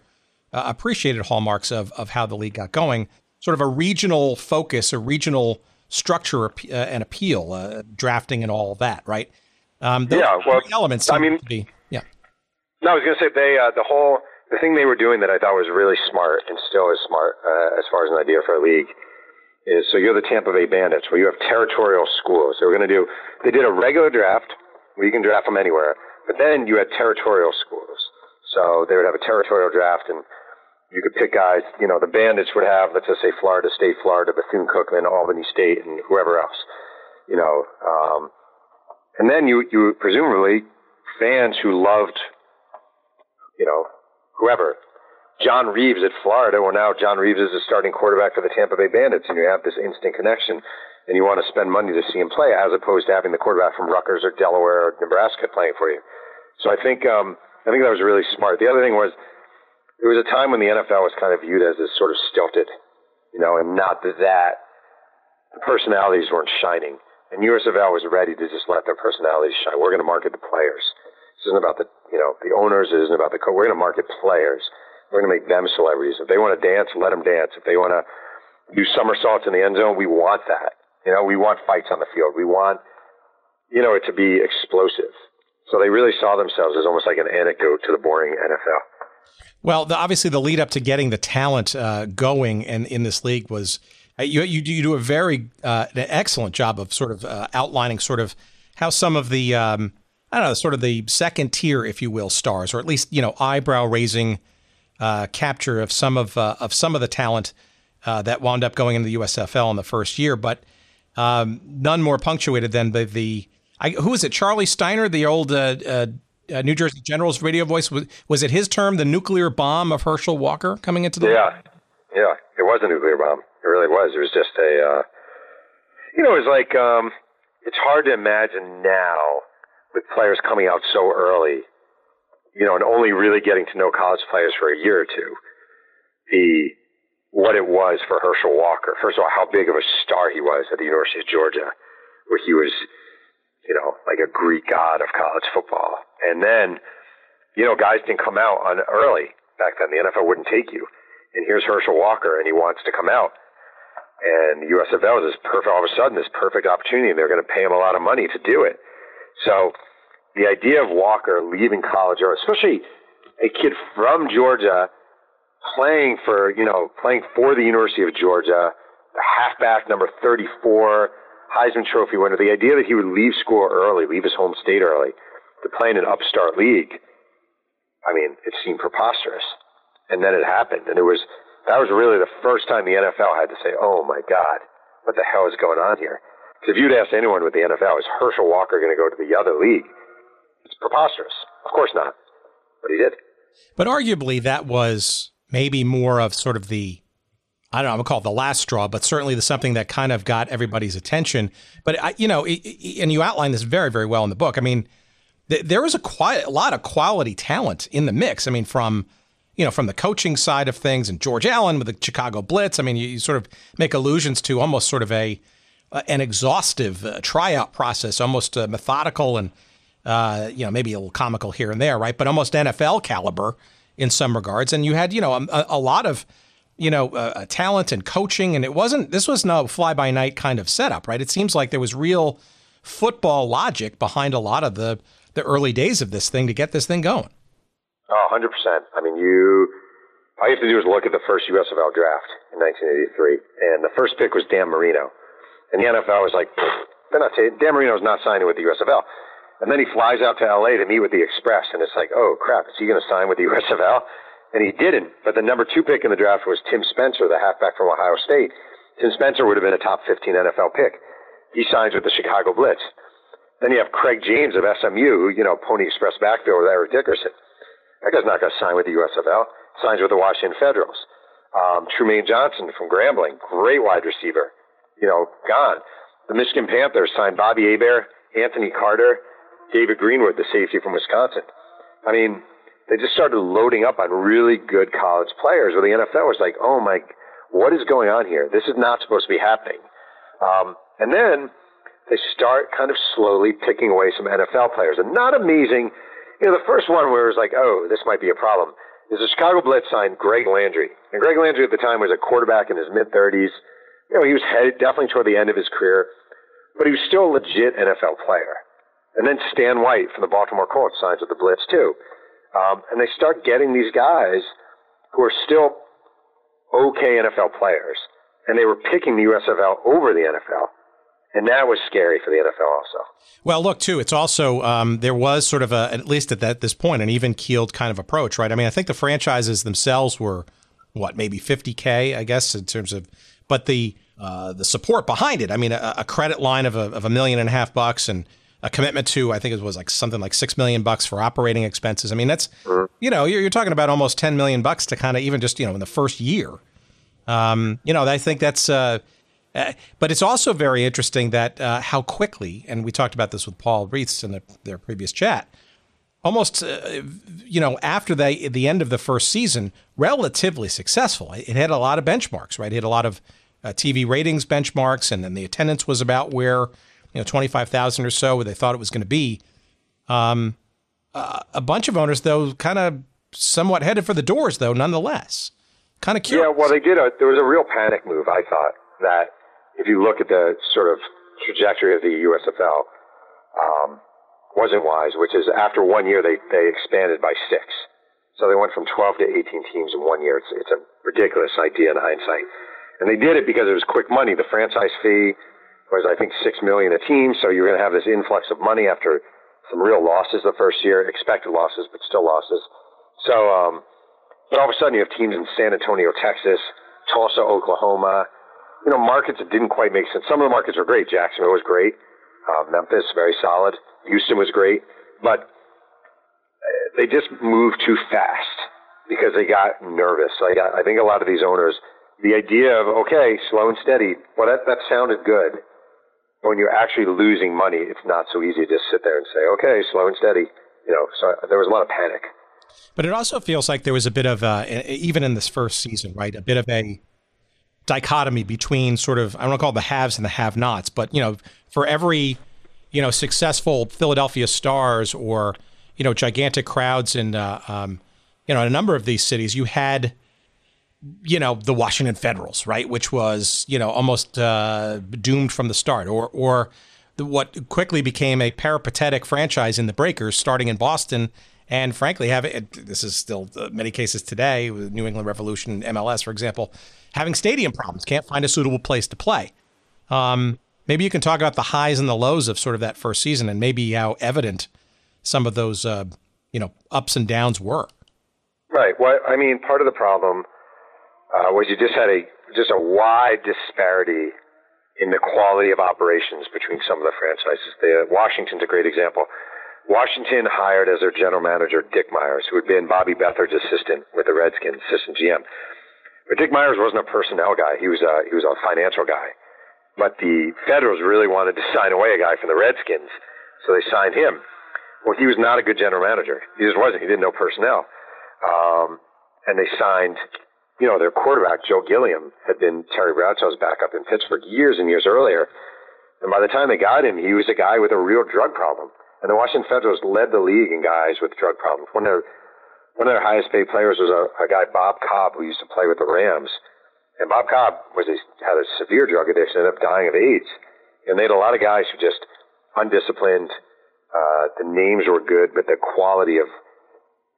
uh, appreciated hallmarks of of how the league got going, sort of a regional focus, a regional structure uh, and appeal, uh, drafting and all that, right? Um, yeah, well, elements. I mean, be, yeah. No, I was going to say they uh, the whole the thing they were doing that I thought was really smart and still is smart uh, as far as an idea for a league is so you're the Tampa Bay Bandits, where you have territorial schools. So we're going to do. They did a regular draft where you can draft from anywhere, but then you had territorial schools. So they would have a territorial draft, and you could pick guys. You know, the Bandits would have, let's just say, Florida State, Florida, Bethune Cookman, Albany State, and whoever else. You know, um, and then you you presumably fans who loved, you know, whoever John Reaves at Florida, well, now John Reaves is the starting quarterback for the Tampa Bay Bandits, and you have this instant connection, and you want to spend money to see him play, as opposed to having the quarterback from Rutgers or Delaware or Nebraska playing for you. So I think um, I think that was really smart. The other thing was there was a time when the NFL was kind of viewed as this sort of stilted, you know, and not that the personalities weren't shining. And USFL was ready to just let their personalities shine. We're going to market the players. This isn't about the you know the owners. It isn't about the co. We're going to market players. We're going to make them celebrities. If they want to dance, let them dance. If they want to do somersaults in the end zone, we want that. You know, we want fights on the field. We want, you know, it to be explosive. So they really saw themselves as almost like an anecdote to the boring NFL. Well, the, obviously, the lead up to getting the talent uh, going and in this league was uh, you, you, you do a very uh, an excellent job of sort of uh, outlining sort of how some of the um, I don't know sort of the second tier, if you will, stars, or at least you know eyebrow raising uh, capture of some of uh, of some of the talent uh, that wound up going into the USFL in the first year, but um, none more punctuated than the the I, who was it? Charlie Steiner, the old uh, uh, uh, New Jersey General's radio voice. Was was it his term, the nuclear bomb of Herschel Walker coming into the yeah yeah it was a nuclear bomb. It really was. It was just a you know it was like um, it's hard to imagine now with players coming out so early you know, and only really getting to know college players for a year or two, the what it was for Herschel Walker. First of all, how big of a star he was at the University of Georgia, where he was, you know, like a Greek god of college football. And then, you know, guys didn't come out on early back then. The NFL wouldn't take you. And here's Herschel Walker, and he wants to come out. And the USFL is this perfect, all of a sudden, this perfect opportunity. And they're going to pay him a lot of money to do it. So the idea of Walker leaving college, or especially a kid from Georgia playing for, you know, playing for the University of Georgia, the halfback number 34, Heisman Trophy winner, the idea that he would leave school early, leave his home state early to play in an upstart league, I mean, it seemed preposterous. And then it happened. And it was, that was really the first time the NFL had to say, oh my God, what the hell is going on here? Because if you'd asked anyone with the NFL, is Herschel Walker going to go to the other league? Preposterous. Of course not. But he did. But arguably, that was maybe more of sort of the I don't know, I'm gonna call it the last straw, but certainly the something that kind of got everybody's attention. But I, you know, and you outline this very, very well in the book. I mean, th- there was a quite a lot of quality talent in the mix. I mean, from you know, from the coaching side of things, and George Allen with the Chicago Blitz. I mean, you, you sort of make allusions to almost sort of a uh, an exhaustive uh, tryout process, almost uh, methodical and uh, you know maybe a little comical here and there, right? But almost NFL caliber in some regards. And you had you know a, a lot of you know, uh, talent and coaching. And it wasn't, this was no fly by night kind of setup, right? It seems like there was real football logic behind a lot of the, the early days of this thing to get this thing going. Oh, 100%. I mean, you, all you have to do is look at the first USFL draft in 1983. And the first pick was Dan Marino. And the NFL was like, they're not, Dan Marino's not signing with the USFL. And then he flies out to LA to meet with the Express. And it's like, oh, crap, is he going to sign with the *laughs* USFL? and he didn't. But the number two pick in the draft was Tim Spencer, the halfback from Ohio State. Tim Spencer would have been a top 15 NFL pick. He signs with the Chicago Blitz. Then you have Craig James of SMU, you know, Pony Express backfield with Eric Dickerson. That guy's not going to sign with the USFL. Signs with the Washington Federals. Um, Trumaine Johnson from Grambling, great wide receiver, you know, gone. The Michigan Panthers signed Bobby Hebert, Anthony Carter, David Greenwood, the safety from Wisconsin. I mean, they just started loading up on really good college players. Where the NFL was like, oh my, what is going on here? This is not supposed to be happening. Um, and then they start kind of slowly picking away some NFL players, and not amazing. You know, the first one where it was like, oh, this might be a problem is the Chicago Blitz signed Greg Landry, and Greg Landry at the time was a quarterback in his mid 30s. You know, he was headed definitely toward the end of his career, but he was still a legit NFL player. And then Stan White from the Baltimore Colts signs with the Blitz too. Um, and they start getting these guys who are still okay NFL players, and they were picking the USFL over the NFL. And that was scary for the NFL also. Well, look, too, it's also, um, there was sort of a, at least at that, this point, an even keeled kind of approach, right? I mean, I think the franchises themselves were, what, maybe 50K, I guess, in terms of, but the, uh, the support behind it, I mean, a, a credit line of a, of a million and a half bucks and, a commitment to I think it was like something like six million bucks for operating expenses. I mean, that's you know you're, you're talking about almost ten million bucks to kind of even just you know in the first year. Um, you know, I think that's. Uh, uh, but it's also very interesting that uh, how quickly, and we talked about this with Paul Reeths in the, their previous chat. Almost, uh, you know, after they the end of the first season, relatively successful. It had a lot of benchmarks, right? It had a lot of uh, TV ratings benchmarks, and then the attendance was about where you know, 25,000 or so where they thought it was going to be. Um, uh, a bunch of owners, though, kind of somewhat headed for the doors, though, nonetheless. Kind of curious. Yeah, well, they did. A, there was a real panic move, I thought, that if you look at the sort of trajectory of the USFL, um, wasn't wise, which is after one year, they, they expanded by six. So they went from 12 to 18 teams in one year. It's, it's a ridiculous idea in hindsight. And they did it because it was quick money. The franchise fee, was I think six million a team. So you're going to have this influx of money after some real losses the first year, expected losses, but still losses. So, um, but all of a sudden you have teams in San Antonio, Texas, Tulsa, Oklahoma. You know, markets that didn't quite make sense. Some of the markets were great. Jacksonville was great. Uh, Memphis, very solid. Houston was great, but uh, they just moved too fast because they got nervous. Like I think a lot of these owners, the idea of okay, slow and steady, well, that that sounded good when you're actually losing money, it's not so easy to just sit there and say, okay, slow and steady. You know, so there was a lot of panic. But it also feels like there was a bit of, a, even in this first season, right, a bit of a dichotomy between sort of, I don't want to call it the haves and the have-nots, but, you know, for every, you know, successful Philadelphia Stars or, you know, gigantic crowds in, uh, um, you know, in a number of these cities, you had – you know, the Washington Federals, right, which was you know almost uh, doomed from the start, or or the, what quickly became a peripatetic franchise in the Breakers, starting in Boston, and frankly, having this is still uh, many cases today with New England Revolution, MLS, for example, having stadium problems, can't find a suitable place to play. Um, maybe you can talk about the highs and the lows of sort of that first season, and maybe how evident some of those uh, you know ups and downs were. Right. Well, I mean, part of the problem uh, was you just had a just a wide disparity in the quality of operations between some of the franchises. The, Washington's a great example. Washington hired as their general manager Dick Myers, who had been Bobby Beathard's assistant with the Redskins, assistant GM. But Dick Myers wasn't a personnel guy. He was a he was a financial guy. But the Federals really wanted to sign away a guy from the Redskins, so they signed him. Well, he was not a good general manager. He just wasn't. He didn't know personnel. Um, and they signed, you know, their quarterback Joe Gilliam had been Terry Bradshaw's backup in Pittsburgh years and years earlier. And by the time they got him, he was a guy with a real drug problem. And the Washington Federals led the league in guys with drug problems. One of their, one of their highest paid players was a, a guy, Bob Cobb, who used to play with the Rams. And Bob Cobb was a, had a severe drug addiction, ended up dying of AIDS. And they had a lot of guys who just undisciplined. Uh, the names were good, but the quality of,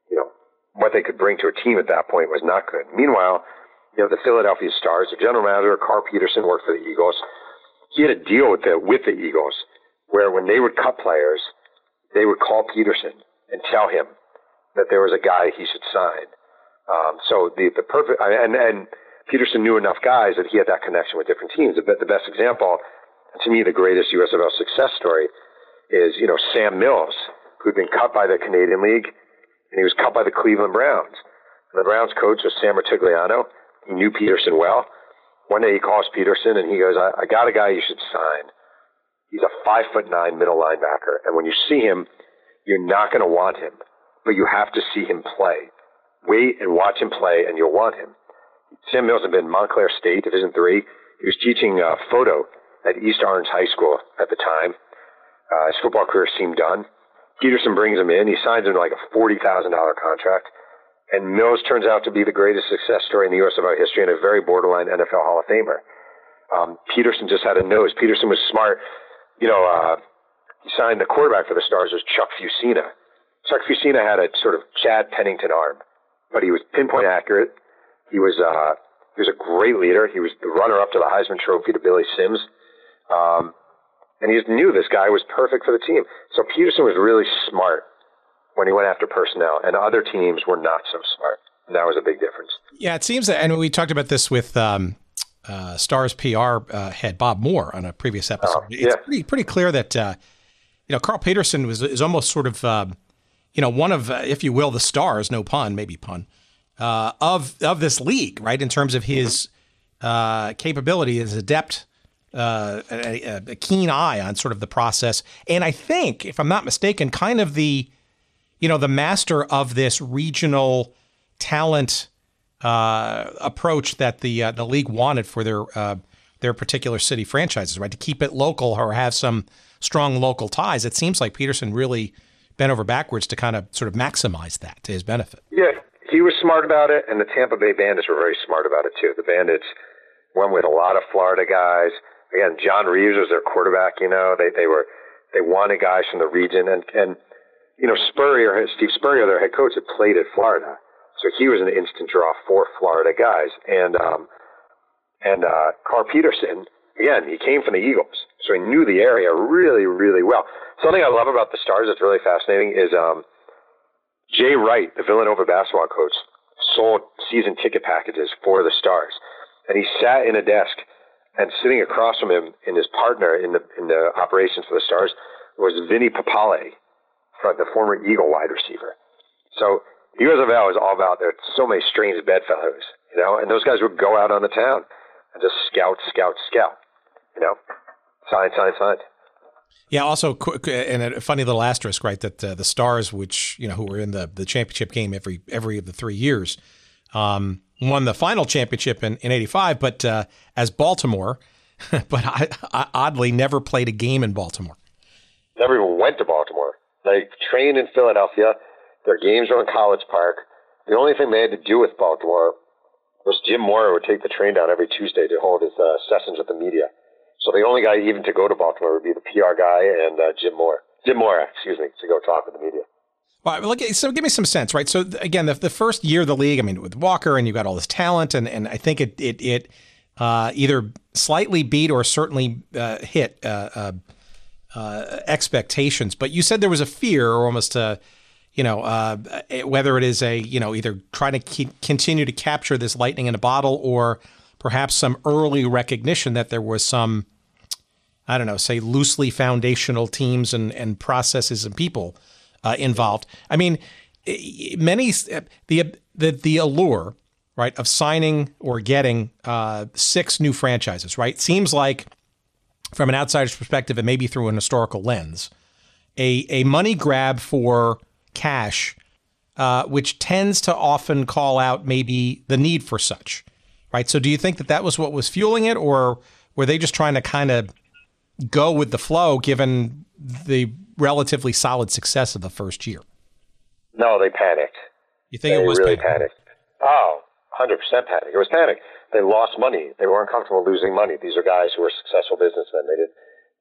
you know, what they could bring to a team at that point was not good. Meanwhile, you know, the Philadelphia Stars, the general manager, Carl Peterson, worked for the Eagles he had a deal with the with the Eagles where when they would cut players, they would call Peterson and tell him that there was a guy he should sign. Um, so the the perfect and and Peterson knew enough guys that he had that connection with different teams. The, the best example, to me, the greatest USFL success story is you know Sam Mills, who'd been cut by the Canadian League, and he was cut by the Cleveland Browns. And the Browns coach was Sam Rutigliano. He knew Peterson well. One day he calls Peterson and he goes, I, I got a guy you should sign. He's a five foot nine middle linebacker. And when you see him, you're not going to want him, but you have to see him play. Wait and watch him play and you'll want him. Sam Mills had been Montclair State, Division three. He was teaching uh, photo at East Orange High School at the time. Uh, his football career seemed done. Peterson brings him in. He signs him to like a $40,000 contract. And Mills turns out to be the greatest success story in the USFL history and a very borderline NFL Hall of Famer. Um, Peterson just had a nose. Peterson was smart. You know, uh, he signed the quarterback for the Stars was Chuck Fusina. Chuck Fusina had a sort of Chad Pennington arm, but he was pinpoint accurate. He was uh, he was a great leader. He was the runner-up to the Heisman Trophy to Billy Sims. Um, and he knew this guy was perfect for the team. So Peterson was really smart when he went after personnel, and other teams were not so smart. And that was a big difference. Yeah, it seems that, and we talked about this with um, uh, Stars PR uh, head Bob Moore on a previous episode. Oh, yeah. It's pretty pretty clear that uh, you know Carl Peterson was is almost sort of um, you know one of, uh, if you will, the stars, no pun, maybe pun, uh, of of this league, right? In terms of his uh, capability as adept. A, a keen eye on sort of the process, and I think, if I'm not mistaken, kind of the you know, the master of this regional talent uh, approach that the uh, the league wanted for their uh, their particular city franchises, right? To keep it local or have some strong local ties. It seems like Peterson really bent over backwards to kind of sort of maximize that to his benefit. Yeah, he was smart about it, and the Tampa Bay Bandits were very smart about it too. The Bandits went with a lot of Florida guys. Again, John Reaves was their quarterback. You know, they they were they wanted guys from the region, and and you know, Spurrier, Steve Spurrier, their head coach, had played at Florida, so he was an instant draw for Florida guys. And um, and uh, Carl Peterson, again, he came from the Eagles, so he knew the area really, really well. Something I love about the Stars that's really fascinating is um, Jay Wright, the Villanova basketball coach, sold season ticket packages for the Stars, and he sat in a desk, and sitting across from him, and his partner in the in the operations for the Stars was Vinny Papale the former Eagle wide receiver. So USFL is all about there. So many strange bedfellows, you know, and those guys would go out on the town and just scout, scout, scout, you know, sign, sign, sign. Yeah. Also, and a funny little asterisk, right? That uh, the Stars, which you know, who were in the the championship game every every of the three years, um, won the final championship in in '85, but uh, as Baltimore, *laughs* but I, I, oddly never played a game in Baltimore. Never even went to Baltimore. They trained in Philadelphia. Their games were in College Park. The only thing they had to do with Baltimore was Jim Moore would take the train down every Tuesday to hold his uh, sessions with the media. So the only guy even to go to Baltimore would be the PR guy and uh, Jim Moore. Jim Moore, excuse me, to go talk with the media. Well, look, so give me some sense, right? So again, the, the first year of the league, I mean, with Walker and you got all this talent, and, and I think it it, it uh, either slightly beat or certainly uh, hit uh, uh uh, expectations. But you said there was a fear, or almost a, you know, uh, whether it is a, you know, either trying to keep, continue to capture this lightning in a bottle, or perhaps some early recognition that there was some, I don't know, say loosely foundational teams and and processes and people uh, involved. I mean, many the the the allure right, of signing or getting uh, six new franchises, right? Seems like, from an outsider's perspective, and maybe through an historical lens, a, a money grab for cash, uh, which tends to often call out maybe the need for such, right? So, do you think that that was what was fueling it, or were they just trying to kind of go with the flow given the relatively solid success of the first year? No, they panicked. You think they it was really panic? panicked? Oh, 100% panic. It was panic. They lost money. They weren't comfortable losing money. These are guys who are successful businessmen. They did.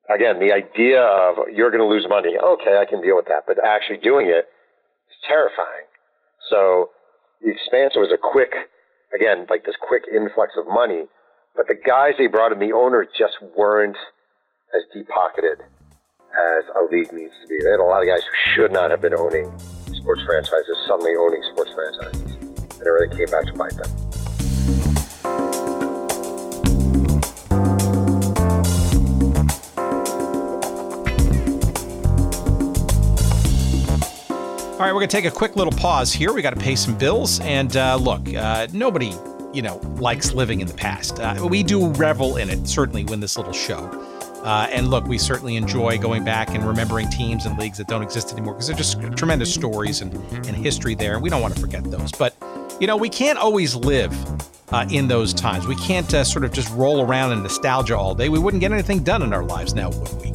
Again, the idea of you're going to lose money. Okay, I can deal with that. But actually doing it is terrifying. So the expansion was a quick, again, like this quick influx of money. But the guys they brought in, the owners just weren't as deep pocketed as a league needs to be. They had a lot of guys who should not have been owning sports franchises suddenly owning sports franchises. And it really came back to bite them. All right, we're going to take a quick little pause here. We got to pay some bills. And uh, look, uh, nobody, you know, likes living in the past. Uh, we do revel in it, certainly, when this little show. Uh, and look, we certainly enjoy going back and remembering teams and leagues that don't exist anymore because they're just tremendous stories and, and history there. And we don't want to forget those. But, you know, we can't always live uh, in those times. We can't uh, sort of just roll around in nostalgia all day. We wouldn't get anything done in our lives now, would we?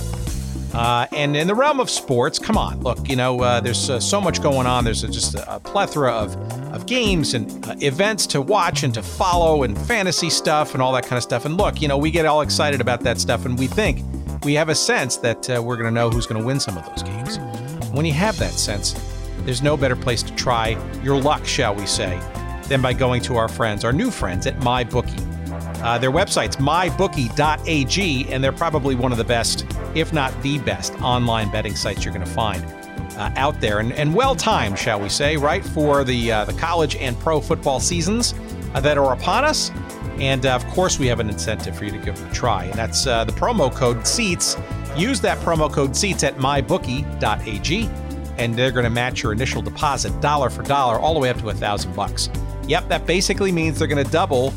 Uh, and in the realm of sports, come on, look, you know, uh, there's uh, so much going on. There's just a, a plethora of, of games and uh, events to watch and to follow and fantasy stuff and all that kind of stuff. And look, you know, we get all excited about that stuff and we think we have a sense that uh, we're going to know who's going to win some of those games. When you have that sense, there's no better place to try your luck, shall we say, than by going to our friends, our new friends at MyBookie. Uh, their website's mybookie.ag, and they're probably one of the best, if not the best, online betting sites you're going to find uh, out there. And, and well timed, shall we say, right, for the, uh, the college and pro football seasons uh, that are upon us. And uh, of course, we have an incentive for you to give it a try, and that's uh, the promo code SEATS. Use that promo code SEATS at mybookie.ag, and they're going to match your initial deposit dollar for dollar all the way up to a thousand bucks. Yep, that basically means they're going to double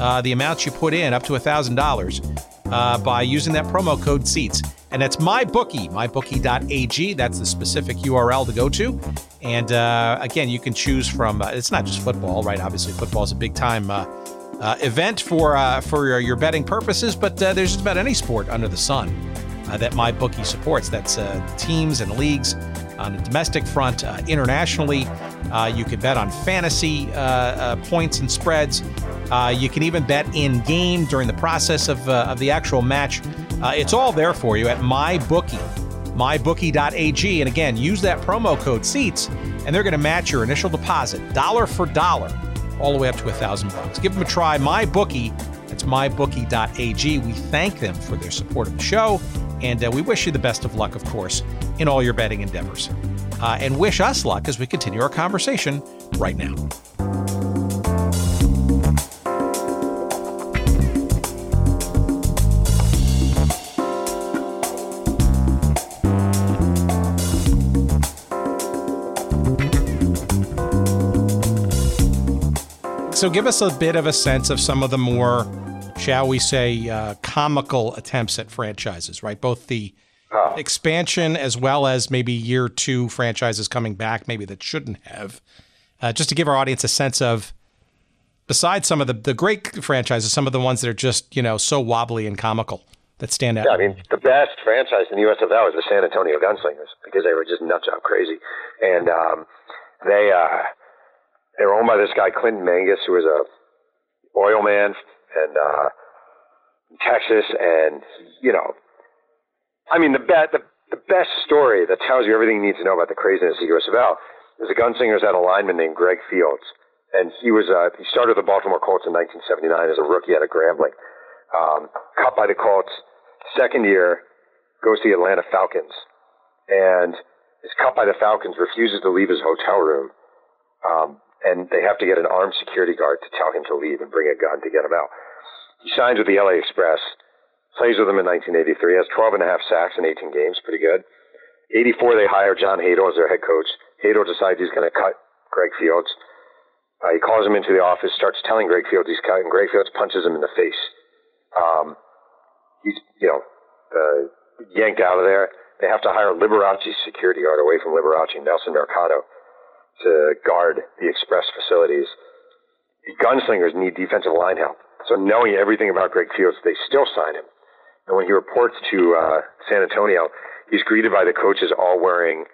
uh, the amounts you put in up to $1,000 uh, by using that promo code SEATS. And that's MyBookie, mybookie.ag. That's the specific URL to go to. And uh, again, you can choose from, uh, it's not just football, right? Obviously, football is a big time uh, uh, event for, for your, your, betting purposes, but there's just about any sport under the sun that MyBookie supports. That's teams and leagues on the domestic front, uh, internationally. Uh, you can bet on fantasy uh, points and spreads. you can even bet in game during the process of, of the actual match. it's all there for you at MyBookie, mybookie.ag. And again, use that promo code SEATS, and they're going to match your initial deposit dollar for dollar, all the way up to a thousand bucks. Give them a try. MyBookie. That's mybookie.ag. We thank them for their support of the show, and uh, we wish you the best of luck, of course, in all your betting endeavors. Uh, and wish us luck as we continue our conversation right now. So, give us a bit of a sense of some of the more, shall we say, uh, comical attempts at franchises, right? Both the oh. expansion as well as maybe year two franchises coming back, maybe that shouldn't have. Uh, just to give our audience a sense of, besides some of the, the great franchises, some of the ones that are just, you know, so wobbly and comical that stand out. Yeah, I mean, the best franchise in the USFL was the San Antonio Gunslingers because they were just nuts out crazy. And um, they, uh, they were owned by this guy Clinton Manges, who was a oil man and uh, Texas, and you know, I mean, the bet the, the best story that tells you everything you need to know about the craziness of USFL is the gunslingers had a lineman named Greg Fields, and he was uh, he started the Baltimore Colts in 1979 as a rookie out of Grambling, um, cut by the Colts. Second year, goes to the Atlanta Falcons, and is cut by the Falcons. Refuses to leave his hotel room. Um, and they have to get an armed security guard to tell him to leave and bring a gun to get him out. He signs with the LA Express, plays with them in 1983, has 12 and a half sacks in 18 games, pretty good. 84, they hire John Hadl as their head coach. Hadl decides he's going to cut Greg Fields. Uh, he calls him into the office, starts telling Greg Fields he's cut, and Greg Fields punches him in the face. Um, he's, you know, uh, yanked out of there. They have to hire Liberace's security guard away from Liberace, Nelson Mercado, to guard the express facilities. The gunslingers need defensive line help. So knowing everything about Greg Fields, they still sign him. And when he reports to uh, San Antonio, he's greeted by the coaches all wearing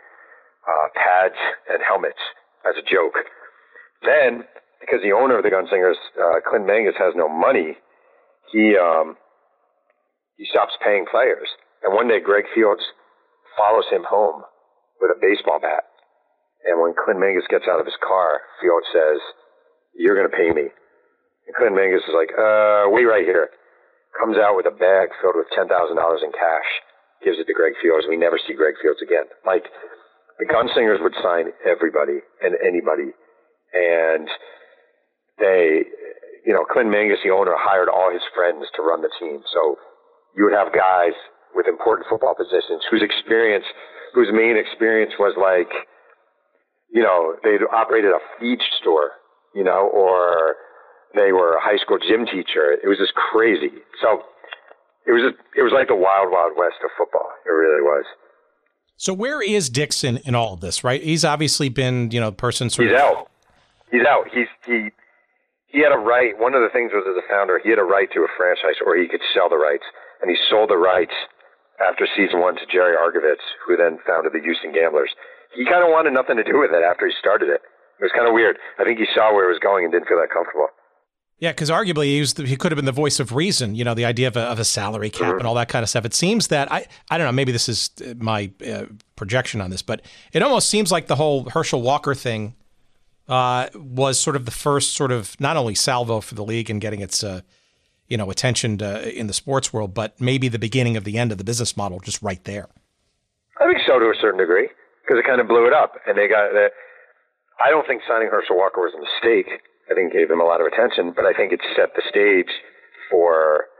uh, pads and helmets as a joke. Then, because the owner of the Gunslingers, uh, Clint Manges, has no money, he um, he stops paying players. And one day, Greg Fields follows him home with a baseball bat. And when Clint Manges gets out of his car, Fields says, "You're going to pay me." And Clint Manges is like, "Uh, wait right here." Comes out with a bag filled with ten thousand dollars in cash, gives it to Greg Fields. We never see Greg Fields again. Like the Gunslingers would sign everybody and anybody, and they, you know, Clint Manges, the owner, hired all his friends to run the team. So you would have guys with important football positions whose experience, whose main experience was like, you know, they'd operated a feed store, you know, or they were a high school gym teacher. It was just crazy. So it was just, it was like the wild, wild west of football. It really was. So where is Dixon in all of this? Right, he's obviously been, you know, the person. Sort he's of- out. He's out. He's he he had a right. One of the things was as a founder, he had a right to a franchise, or he could sell the rights, and he sold the rights after season one to Jerry Argovitz, who then founded the Houston Gamblers. He kind of wanted nothing to do with it after he started it. It was kind of weird. I think he saw where it was going and didn't feel that comfortable. Yeah, because arguably he, was the, he could have been the voice of reason. You know, the idea of a, of a salary cap mm-hmm. and all that kind of stuff. It seems that I I don't know. Maybe this is uh, my uh, projection on this, but it almost seems like the whole Herschel Walker thing uh, was sort of the first sort of not only salvo for the league and getting its uh, you know attention to, in the sports world, but maybe the beginning of the end of the business model just right there. I think so to a certain degree because it kind of blew it up, and they got. Uh, I don't think signing Herschel Walker was a mistake. I think it gave him a lot of attention, but I think it set the stage for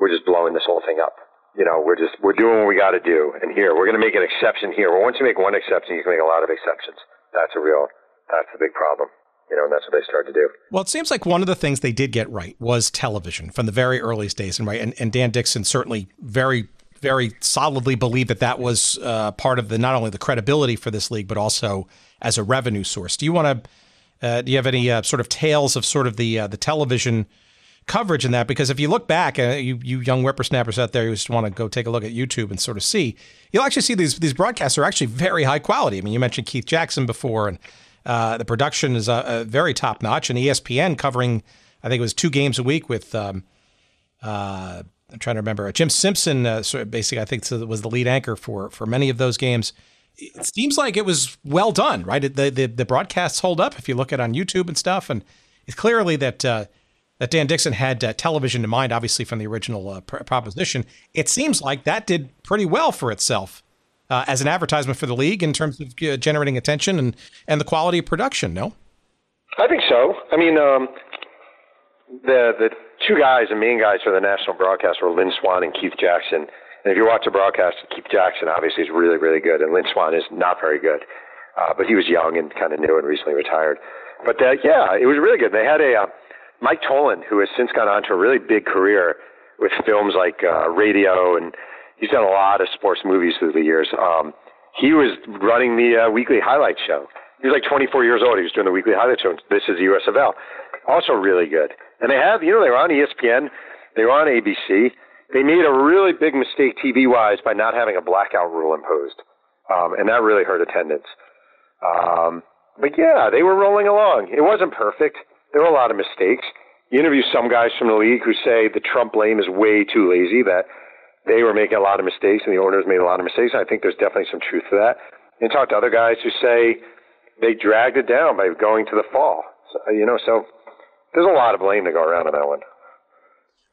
we're just blowing this whole thing up. You know, we're just we're doing what we got to do, and here we're going to make an exception here. Well, once you make one exception, you can make a lot of exceptions. That's a real that's a big problem. You know, and that's what they started to do. Well, it seems like one of the things they did get right was television from the very earliest days, and right, and, and Dan Dixon certainly very very solidly believe that that was uh, part of the not only the credibility for this league, but also as a revenue source. Do you want to uh, do you have any uh, sort of tales of sort of the uh, the television coverage in that? Because if you look back, uh, you you young whippersnappers out there who just want to go take a look at YouTube and sort of see, you'll actually see these these broadcasts are actually very high quality. I mean, you mentioned Keith Jackson before, and uh, the production is uh, very top notch. And ESPN covering, I think it was two games a week with. Um, I'm trying to remember. Jim Simpson, sort of basically, I think was the lead anchor for for many of those games it seems like it was well done, right? The, the, the broadcasts hold up if you look at it on YouTube and stuff, and it's clearly that uh, that Dan Dixon had uh, television in mind, obviously from the original uh, pr- proposition. It seems like that did pretty well for itself uh, as an advertisement for the league in terms of uh, generating attention and and the quality of production. No, I think so. I mean, um, the the two guys, the main guys for the national broadcast were Lynn Swann and Keith Jackson and if you watch the broadcast, Keith Jackson obviously is really, really good, and Lynn Swann is not very good. Uh, but he was young and kind of new and recently retired. But uh, yeah, it was really good. They had a uh, Mike Tollin, who has since gone on to a really big career with films like uh, Radio, and he's done a lot of sports movies through the years. Um, he was running the uh, weekly highlight show. He was like 24 years old. He was doing the weekly highlight show. This is the USFL. Also really good. And they have, you know, they were on ESPN. They were on ABC. They made a really big mistake TV wise by not having a blackout rule imposed, um, and that really hurt attendance. Um, but yeah, they were rolling along. It wasn't perfect. There were a lot of mistakes. You interview some guys from the league who say the Trump blame is way too lazy, that they were making a lot of mistakes and the owners made a lot of mistakes. I think there's definitely some truth to that. And talk to other guys who say they dragged it down by going to the fall. So, you know, so there's a lot of blame to go around on that one.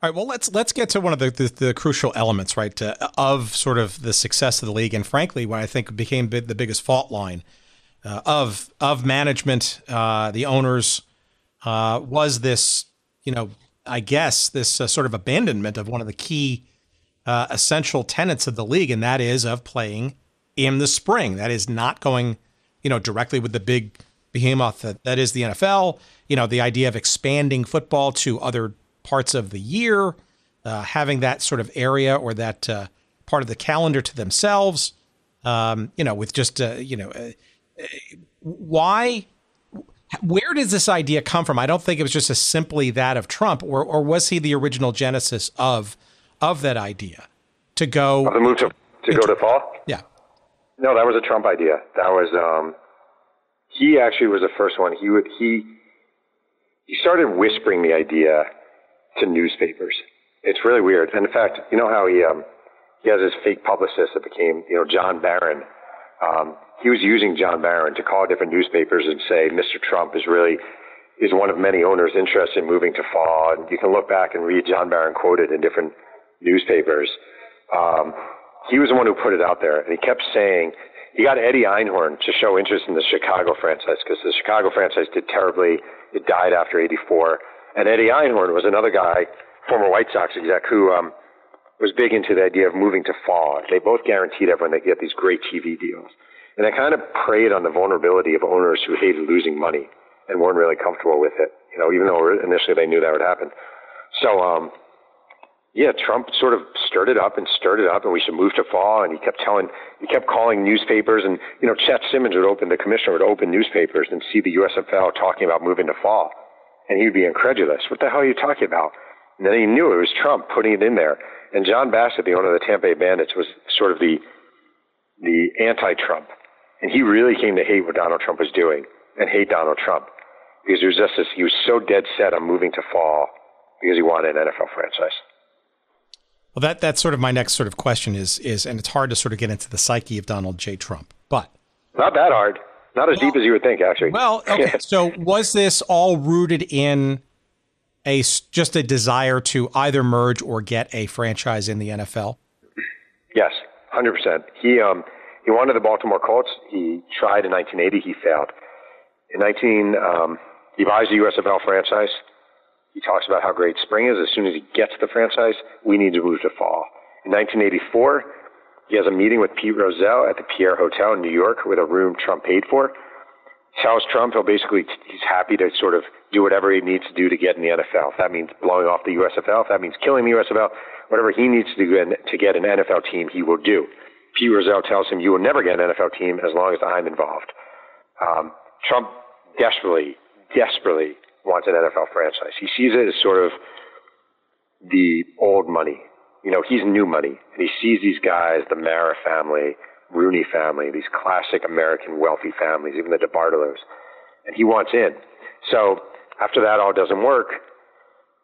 All right. Well, let's let's get to one of the the, the crucial elements, right, of sort of the success of the league, and frankly, what I think became the biggest fault line uh, of of management, uh, the owners, uh, was this, you know, I guess this uh, sort of abandonment of one of the key uh, essential tenets of the league, and that is of playing in the spring. That is not going, you know, directly with the big behemoth that, that is the NFL. You know, the idea of expanding football to other parts of the year, uh, having that sort of area or that uh, part of the calendar to themselves. Um, you know, with just uh, you know, uh, why? Where does this idea come from? I don't think it was just as simply that of Trump, or or was he the original genesis of of that idea to go? the move to to go to fall. Yeah. No, that was a Trump idea. That was um, he actually was the first one. He would he he started whispering the idea to newspapers. It's really weird. And in fact, you know how he um, he has his fake publicist that became you know John Barron. Um, he was using John Barron to call different newspapers and say Mr. Trump is really is one of many owners interested in moving to fall. And you can look back and read John Barron quoted in different newspapers. Um, he was the one who put it out there, and he kept saying he got Eddie Einhorn to show interest in the Chicago franchise because the Chicago franchise did terribly. It died after '84, and Eddie Einhorn was another guy, former White Sox exec, who um, was big into the idea of moving to fall. They both guaranteed everyone they get these great TV deals, and they kind of preyed on the vulnerability of owners who hated losing money and weren't really comfortable with it. You know, even though initially they knew that would happen. So um, yeah, Trump sort of stirred it up and stirred it up, and we should move to fall. And he kept telling, he kept calling newspapers, and you know, Chet Simmons would open, the commissioner would open newspapers and see the USFL talking about moving to fall, and he'd be incredulous. What the hell are you talking about? And then he knew it was Trump putting it in there. And John Bassett, the owner of the Tampa Bay Bandits, was sort of the the anti-Trump, and he really came to hate what Donald Trump was doing and hate Donald Trump because he was just this, he was so dead set on moving to fall because he wanted an NFL franchise. Well, that that's sort of my next sort of question is is, and it's hard to sort of get into the psyche of Donald J. Trump, but not that hard, not as well, deep as you would think, actually. Well, okay. *laughs* so was this all rooted in a just a desire to either merge or get a franchise in the NFL? Yes, hundred percent. He um he wanted the Baltimore Colts. He tried in 1980. He failed. In 19, um, he buys the USFL franchise. He talks about how great spring is. As soon as he gets the franchise, we need to move to fall. In 1984, he has a meeting with Pete Rozelle at the Pierre Hotel in New York with a room Trump paid for. Tells Trump he'll basically he's happy to sort of do whatever he needs to do to get in the NFL. If that means blowing off the USFL, if that means killing the USFL, whatever he needs to do to get an NFL team, he will do. Pete Rozelle tells him you will never get an NFL team as long as I'm involved. Um, Trump desperately, desperately wants an NFL franchise. He sees it as sort of the old money. You know, he's new money. And he sees these guys, the Mara family, Rooney family, these classic American wealthy families, even the DeBartolos. And he wants in. So after that all doesn't work,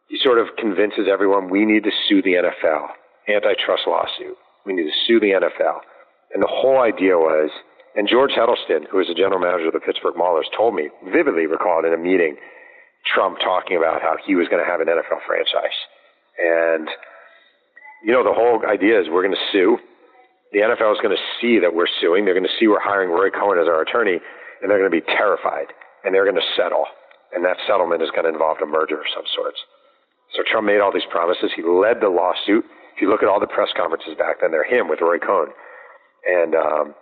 he sort of convinces everyone we need to sue the NFL. Antitrust lawsuit. We need to sue the NFL. And the whole idea was, and George Hedleston, who was the general manager of the Pittsburgh Maulers, told me, vividly recalled in a meeting, Trump talking about how he was going to have an NFL franchise. And, you know, the whole idea is we're going to sue. The NFL is going to see that we're suing. They're going to see we're hiring Roy Cohn as our attorney, and they're going to be terrified, and they're going to settle. And that settlement is going to involve a merger of some sorts. So Trump made all these promises. He led the lawsuit. If you look at all the press conferences back then, they're him with Roy Cohn. And um,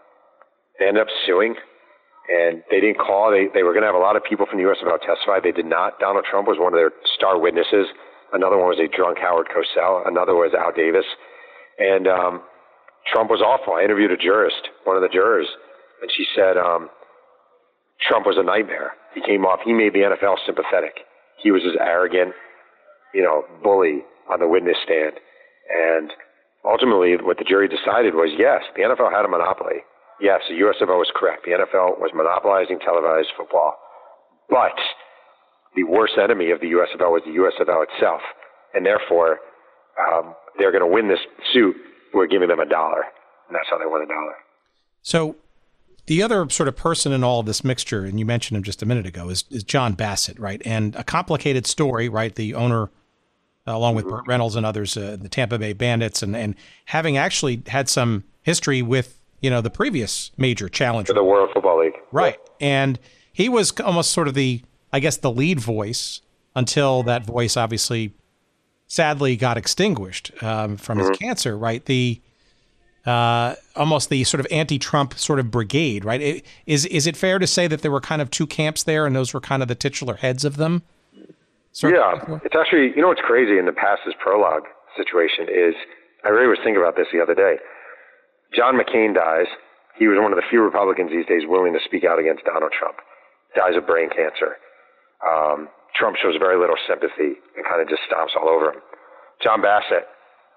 they ended up suing and they didn't call. They they were going to have a lot of people from the U.S. about testify. They did not. Donald Trump was one of their star witnesses. Another one was a drunk Howard Cosell. Another was Al Davis, and um, Trump was awful. I interviewed a jurist, one of the jurors, and she said um, Trump was a nightmare. He came off. He made the NFL sympathetic. He was this arrogant, you know, bully on the witness stand, and ultimately, what the jury decided was yes, the NFL had a monopoly yes, the USFL was correct. The NFL was monopolizing televised football. But the worst enemy of the USFL was the USFL itself. And therefore, um, they're going to win this suit. We're giving them a dollar. And that's how they won a dollar. So the other sort of person in all of this mixture, and you mentioned him just a minute ago, is, is John Bassett, right? And a complicated story, right? The owner, uh, along with. Burt Reynolds and others, uh, the Tampa Bay Bandits, and, and having actually had some history with you know, the previous major challenge for the World Football League. Right. And he was almost sort of the, I guess, the lead voice until that voice obviously sadly got extinguished um, from mm-hmm. his cancer, right? The, uh, almost the sort of anti-Trump sort of brigade, right? Is is it fair to say that there were kind of two camps there, and those were kind of the titular heads of them? yeah, it's actually you know what's crazy in the past is prologue situation is I really was thinking about this the other day. John McCain dies. He was one of the few Republicans these days willing to speak out against Donald Trump. Dies of brain cancer. Um, Trump shows very little sympathy and kind of just stomps all over him. John Bassett,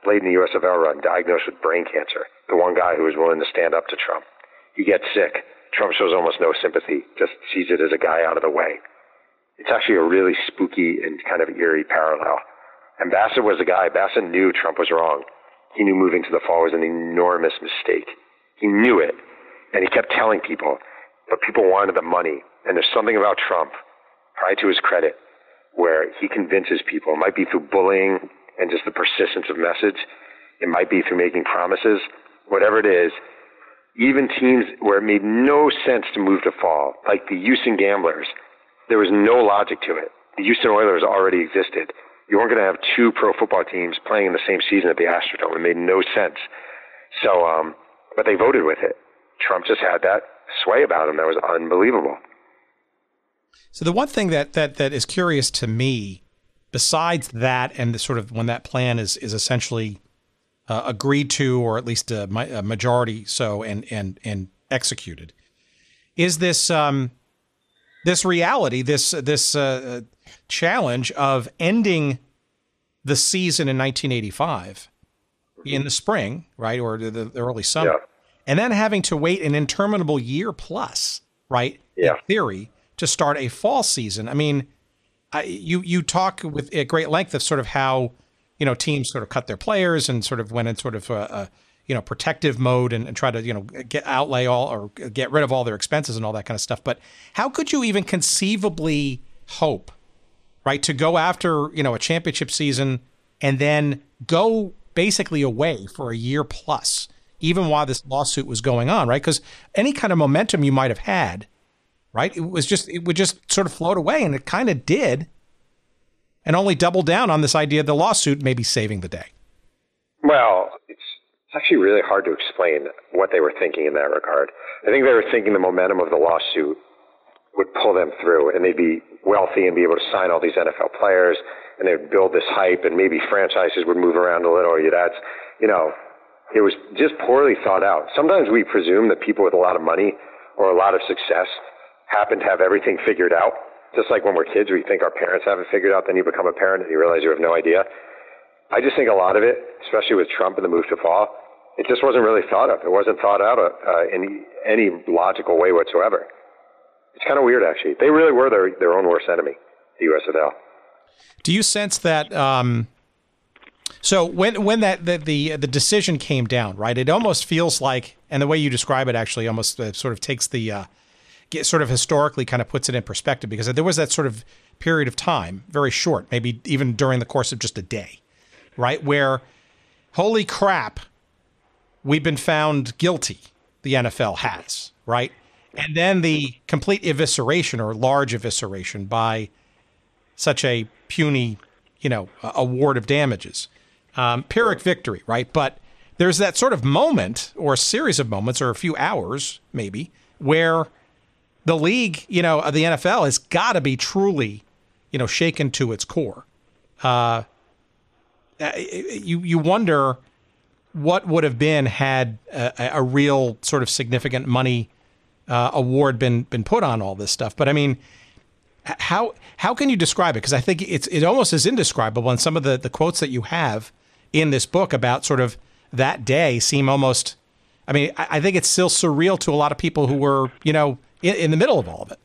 late in the USFL run, diagnosed with brain cancer. The one guy who was willing to stand up to Trump. He gets sick. Trump shows almost no sympathy, just sees it as a guy out of the way. It's actually a really spooky and kind of eerie parallel. And Bassett was the guy. Bassett knew Trump was wrong. He knew moving to the fall was an enormous mistake. He knew it. And he kept telling people, but people wanted the money. And there's something about Trump, probably to his credit, where he convinces people. It might be through bullying and just the persistence of message. It might be through making promises. Whatever it is, even teams where it made no sense to move to fall, like the Houston Gamblers, there was no logic to it. The Houston Oilers already existed. You weren't going to have two pro football teams playing in the same season at the Astrodome. It made no sense. So, um, but they voted with it. Trump just had that sway about him that was unbelievable. So the one thing that that that is curious to me, besides that, and the sort of when that plan is is essentially uh, agreed to, or at least a, a, majority so, and and and executed, is this um, this reality, this this uh, challenge of ending the season in 1985 in the spring, right, or the, the early summer, yeah. and then having to wait an interminable year plus, right, yeah. in theory, to start a fall season. I mean, I, you you talk with at great length of sort of how you know teams sort of cut their players and sort of went in sort of a, a you know protective mode and, and, try to you know get outlay all or get rid of all their expenses and all that kind of stuff. But how could you even conceivably hope, right, to go after you know a championship season and then go basically away for a year plus, even while this lawsuit was going on, right? Because any kind of momentum you might have had right? It was just it would just sort of float away, and it kind of did, and only double down on this idea of the lawsuit maybe saving the day. Well, it's it's actually really hard to explain what they were thinking in that regard. I think they were thinking the momentum of the lawsuit would pull them through, and they'd be wealthy and be able to sign all these NFL players, and they'd build this hype, and maybe franchises would move around a little. That's you know, it was just poorly thought out. Sometimes we presume that people with a lot of money or a lot of success happen to have everything figured out. Just like when we're kids, we think our parents have it figured out, then you become a parent and you realize you have no idea. I just think a lot of it, especially with Trump and the move to fall, it just wasn't really thought of. It wasn't thought out uh, in any logical way whatsoever. It's kind of weird, actually. They really were their, their own worst enemy, the USFL. Do you sense that? Um, so when when that the, the, the decision came down, right? It almost feels like, and the way you describe it actually almost uh, sort of takes the uh, get, sort of historically kind of puts it in perspective because there was that sort of period of time, very short, maybe even during the course of just a day, right? Where, holy crap, we've been found guilty. The NFL has, right? And then the complete evisceration or large evisceration by such a puny, you know, award of damages. Um, Pyrrhic victory, right? But there's that sort of moment or a series of moments or a few hours, maybe, where the league, you know, the NFL has got to be truly, you know, shaken to its core. Uh, you you wonder what would have been had a, a real sort of significant money uh, award been been put on all this stuff. But I mean, how how can you describe it? Because I think it's it almost is indescribable. And some of the the quotes that you have in this book about sort of that day seem almost. I mean, I, I think it's still surreal to a lot of people who were, you know, in, in the middle of all of it.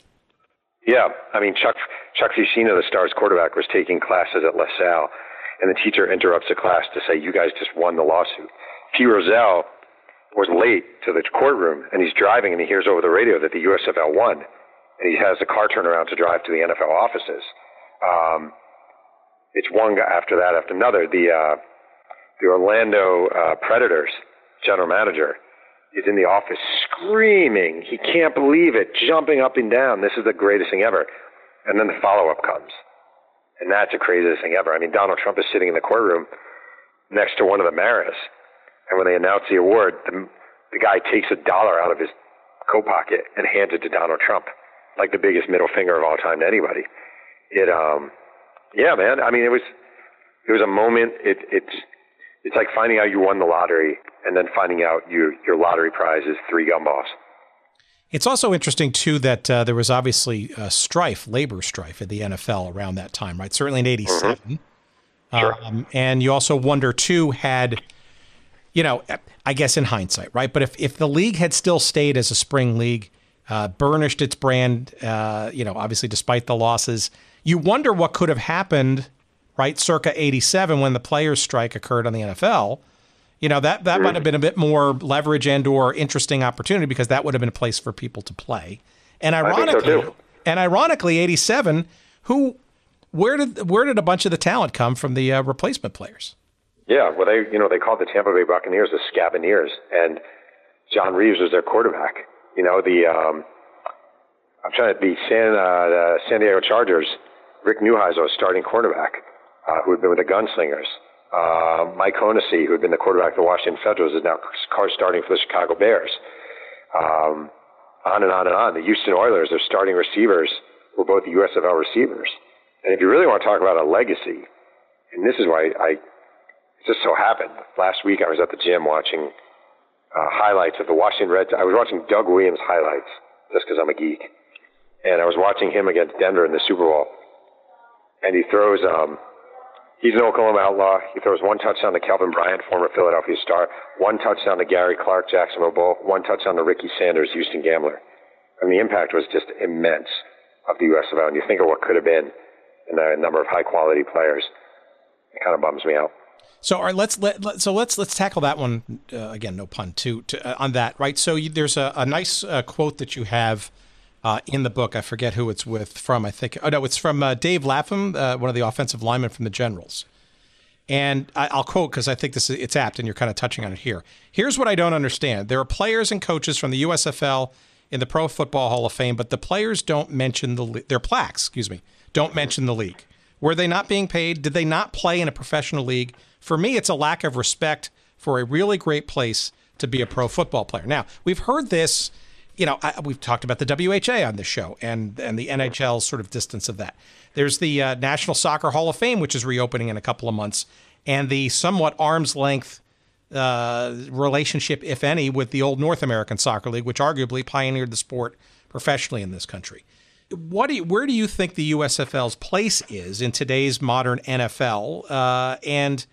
Yeah, I mean Chuck Chuck Fusina, the Stars quarterback, was taking classes at LaSalle, and the teacher interrupts the class to say, "You guys just won the lawsuit." Pete Rozelle was late to the courtroom, and he's driving, and he hears over the radio that the USFL won, and he has the car turn around to drive to the NFL offices. Um, it's one guy after that after another. The uh, the Orlando uh, Predators general manager is in the office screaming. He can't believe it, jumping up and down. This is the greatest thing ever. And then the follow up comes. And that's the craziest thing ever. I mean, Donald Trump is sitting in the courtroom next to one of the mayors. And when they announce the award, the, the guy takes a dollar out of his coat pocket and hands it to Donald Trump, like the biggest middle finger of all time to anybody. It, um, yeah, man. I mean, it was, it was a moment. It, it's, it's like finding out you won the lottery and then finding out your your lottery prize is three gumballs. It's also interesting too that uh, there was obviously a strife, labor strife at the NFL around that time, right? Certainly in '87. Mm-hmm. Sure. Um, and you also wonder too had, you know, I guess in hindsight, right? But if if the league had still stayed as a spring league, uh, burnished its brand, uh, you know, obviously despite the losses, you wonder what could have happened, right? Circa '87 when the players' strike occurred on the NFL you know that that might have been a bit more leverage and or interesting opportunity because that would have been a place for people to play. And ironically, so and ironically, eighty seven, who where did where did a bunch of the talent come from the uh, replacement players? Yeah, well, they you know they called the Tampa Bay Buccaneers the Scaveneers, and John Reaves was their quarterback. You know the um, I'm trying to the San uh, the San Diego Chargers. Rick Neuheisel was starting quarterback, uh, who had been with the Gunslingers. Uh, Mike Hohensee, who had been the quarterback of the Washington Federals, is now starting for the Chicago Bears. Um, on and on and on. The Houston Oilers, their starting receivers were both the USFL receivers. And if you really want to talk about a legacy, and this is why I, just so happened, last week I was at the gym watching uh, highlights of the Washington Reds. I was watching Doug Williams highlights just because I'm a geek. And I was watching him against Denver in the Super Bowl. And he throws um, He's an Oklahoma outlaw. He throws one touchdown to Kelvin Bryant, former Philadelphia star, one touchdown to Gary Clark, Jacksonville Bull, one touchdown to Ricky Sanders, Houston Gambler. And the impact was just immense of the USFL. And you think of what could have been and the number of high quality players. It kind of bums me out. So, all right, let's let, let so let's let's tackle that one uh, again. No pun. To, to uh, on that, right? So you, there's a, a nice uh, quote that you have uh, in the book. I forget who it's with from. I think. Oh no, it's from uh, Dave Lapham, uh, one of the offensive linemen from the Generals. And I, will quote because I think this is, it's apt, and you're kind of touching on it here. Here's what I don't understand: there are players and coaches from the USFL in the Pro Football Hall of Fame, but the players don't mention the their plaques. Excuse me, don't mention the league. Were they not being paid? Did they not play in a professional league? For me, it's a lack of respect for a really great place to be a pro football player. Now, we've heard this you know, I, we've talked about the WHA on this show and and the NHL's sort of distance of that. There's the uh, National Soccer Hall of Fame, which is reopening in a couple of months, and the somewhat arm's length uh, relationship, if any, with the old North American Soccer League, which arguably pioneered the sport professionally in this country. What do you, where do you think the USFL's place is in today's modern NFL uh, and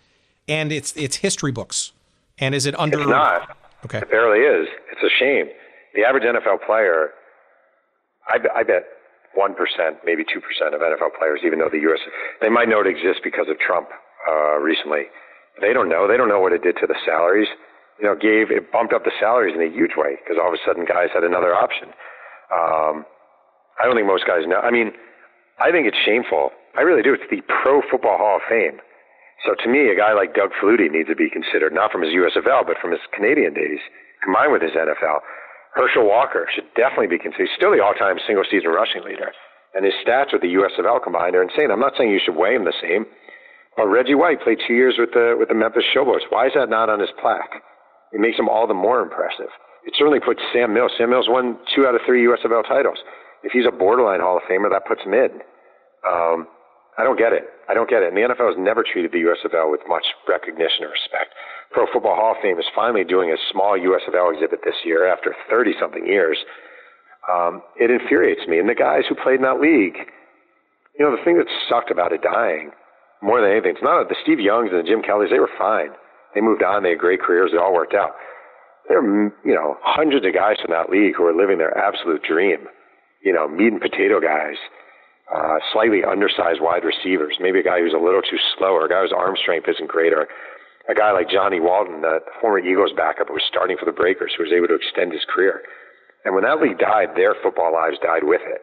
and its its history books? And is it under? It's not. Okay. It barely is. It's a shame the average NFL player, I, I bet one percent, maybe two percent of NFL players, even though the U.S. they might know it exists because of Trump uh, recently. They don't know. They don't know what it did to the salaries. You know, gave it bumped up the salaries in a huge way because all of a sudden guys had another option. Um, I don't think most guys know. I mean, I think it's shameful. I really do. It's the Pro Football Hall of Fame. So to me, a guy like Doug Flutie needs to be considered, not from his USFL, but from his Canadian days, combined with his NFL. Herschel Walker should definitely be considered. He's still the all-time single-season rushing leader, and his stats with the USFL combined are insane. I'm not saying you should weigh him the same, but Reggie White played two years with the with the Memphis Showboats. Why is that not on his plaque? It makes him all the more impressive. It certainly puts Sam Mills. Sam Mills won two out of three USFL titles. If he's a borderline Hall of Famer, that puts him in. Um, I don't get it. I don't get it. And the NFL has never treated the USFL with much recognition or respect. Pro Football Hall of Fame is finally doing a small USFL exhibit this year after 30 something years. Um, it infuriates me. And the guys who played in that league, you know, the thing that sucked about it dying more than anything, it's not the Steve Youngs and the Jim Kellys, they were fine. They moved on, they had great careers, it all worked out. There are, you know, hundreds of guys from that league who are living their absolute dream. You know, meat and potato guys, uh, slightly undersized wide receivers, maybe a guy who's a little too slow, or a guy whose arm strength isn't great, or a guy like Johnny Walton, the former Eagles backup who was starting for the Breakers, who was able to extend his career. And when that league died, their football lives died with it.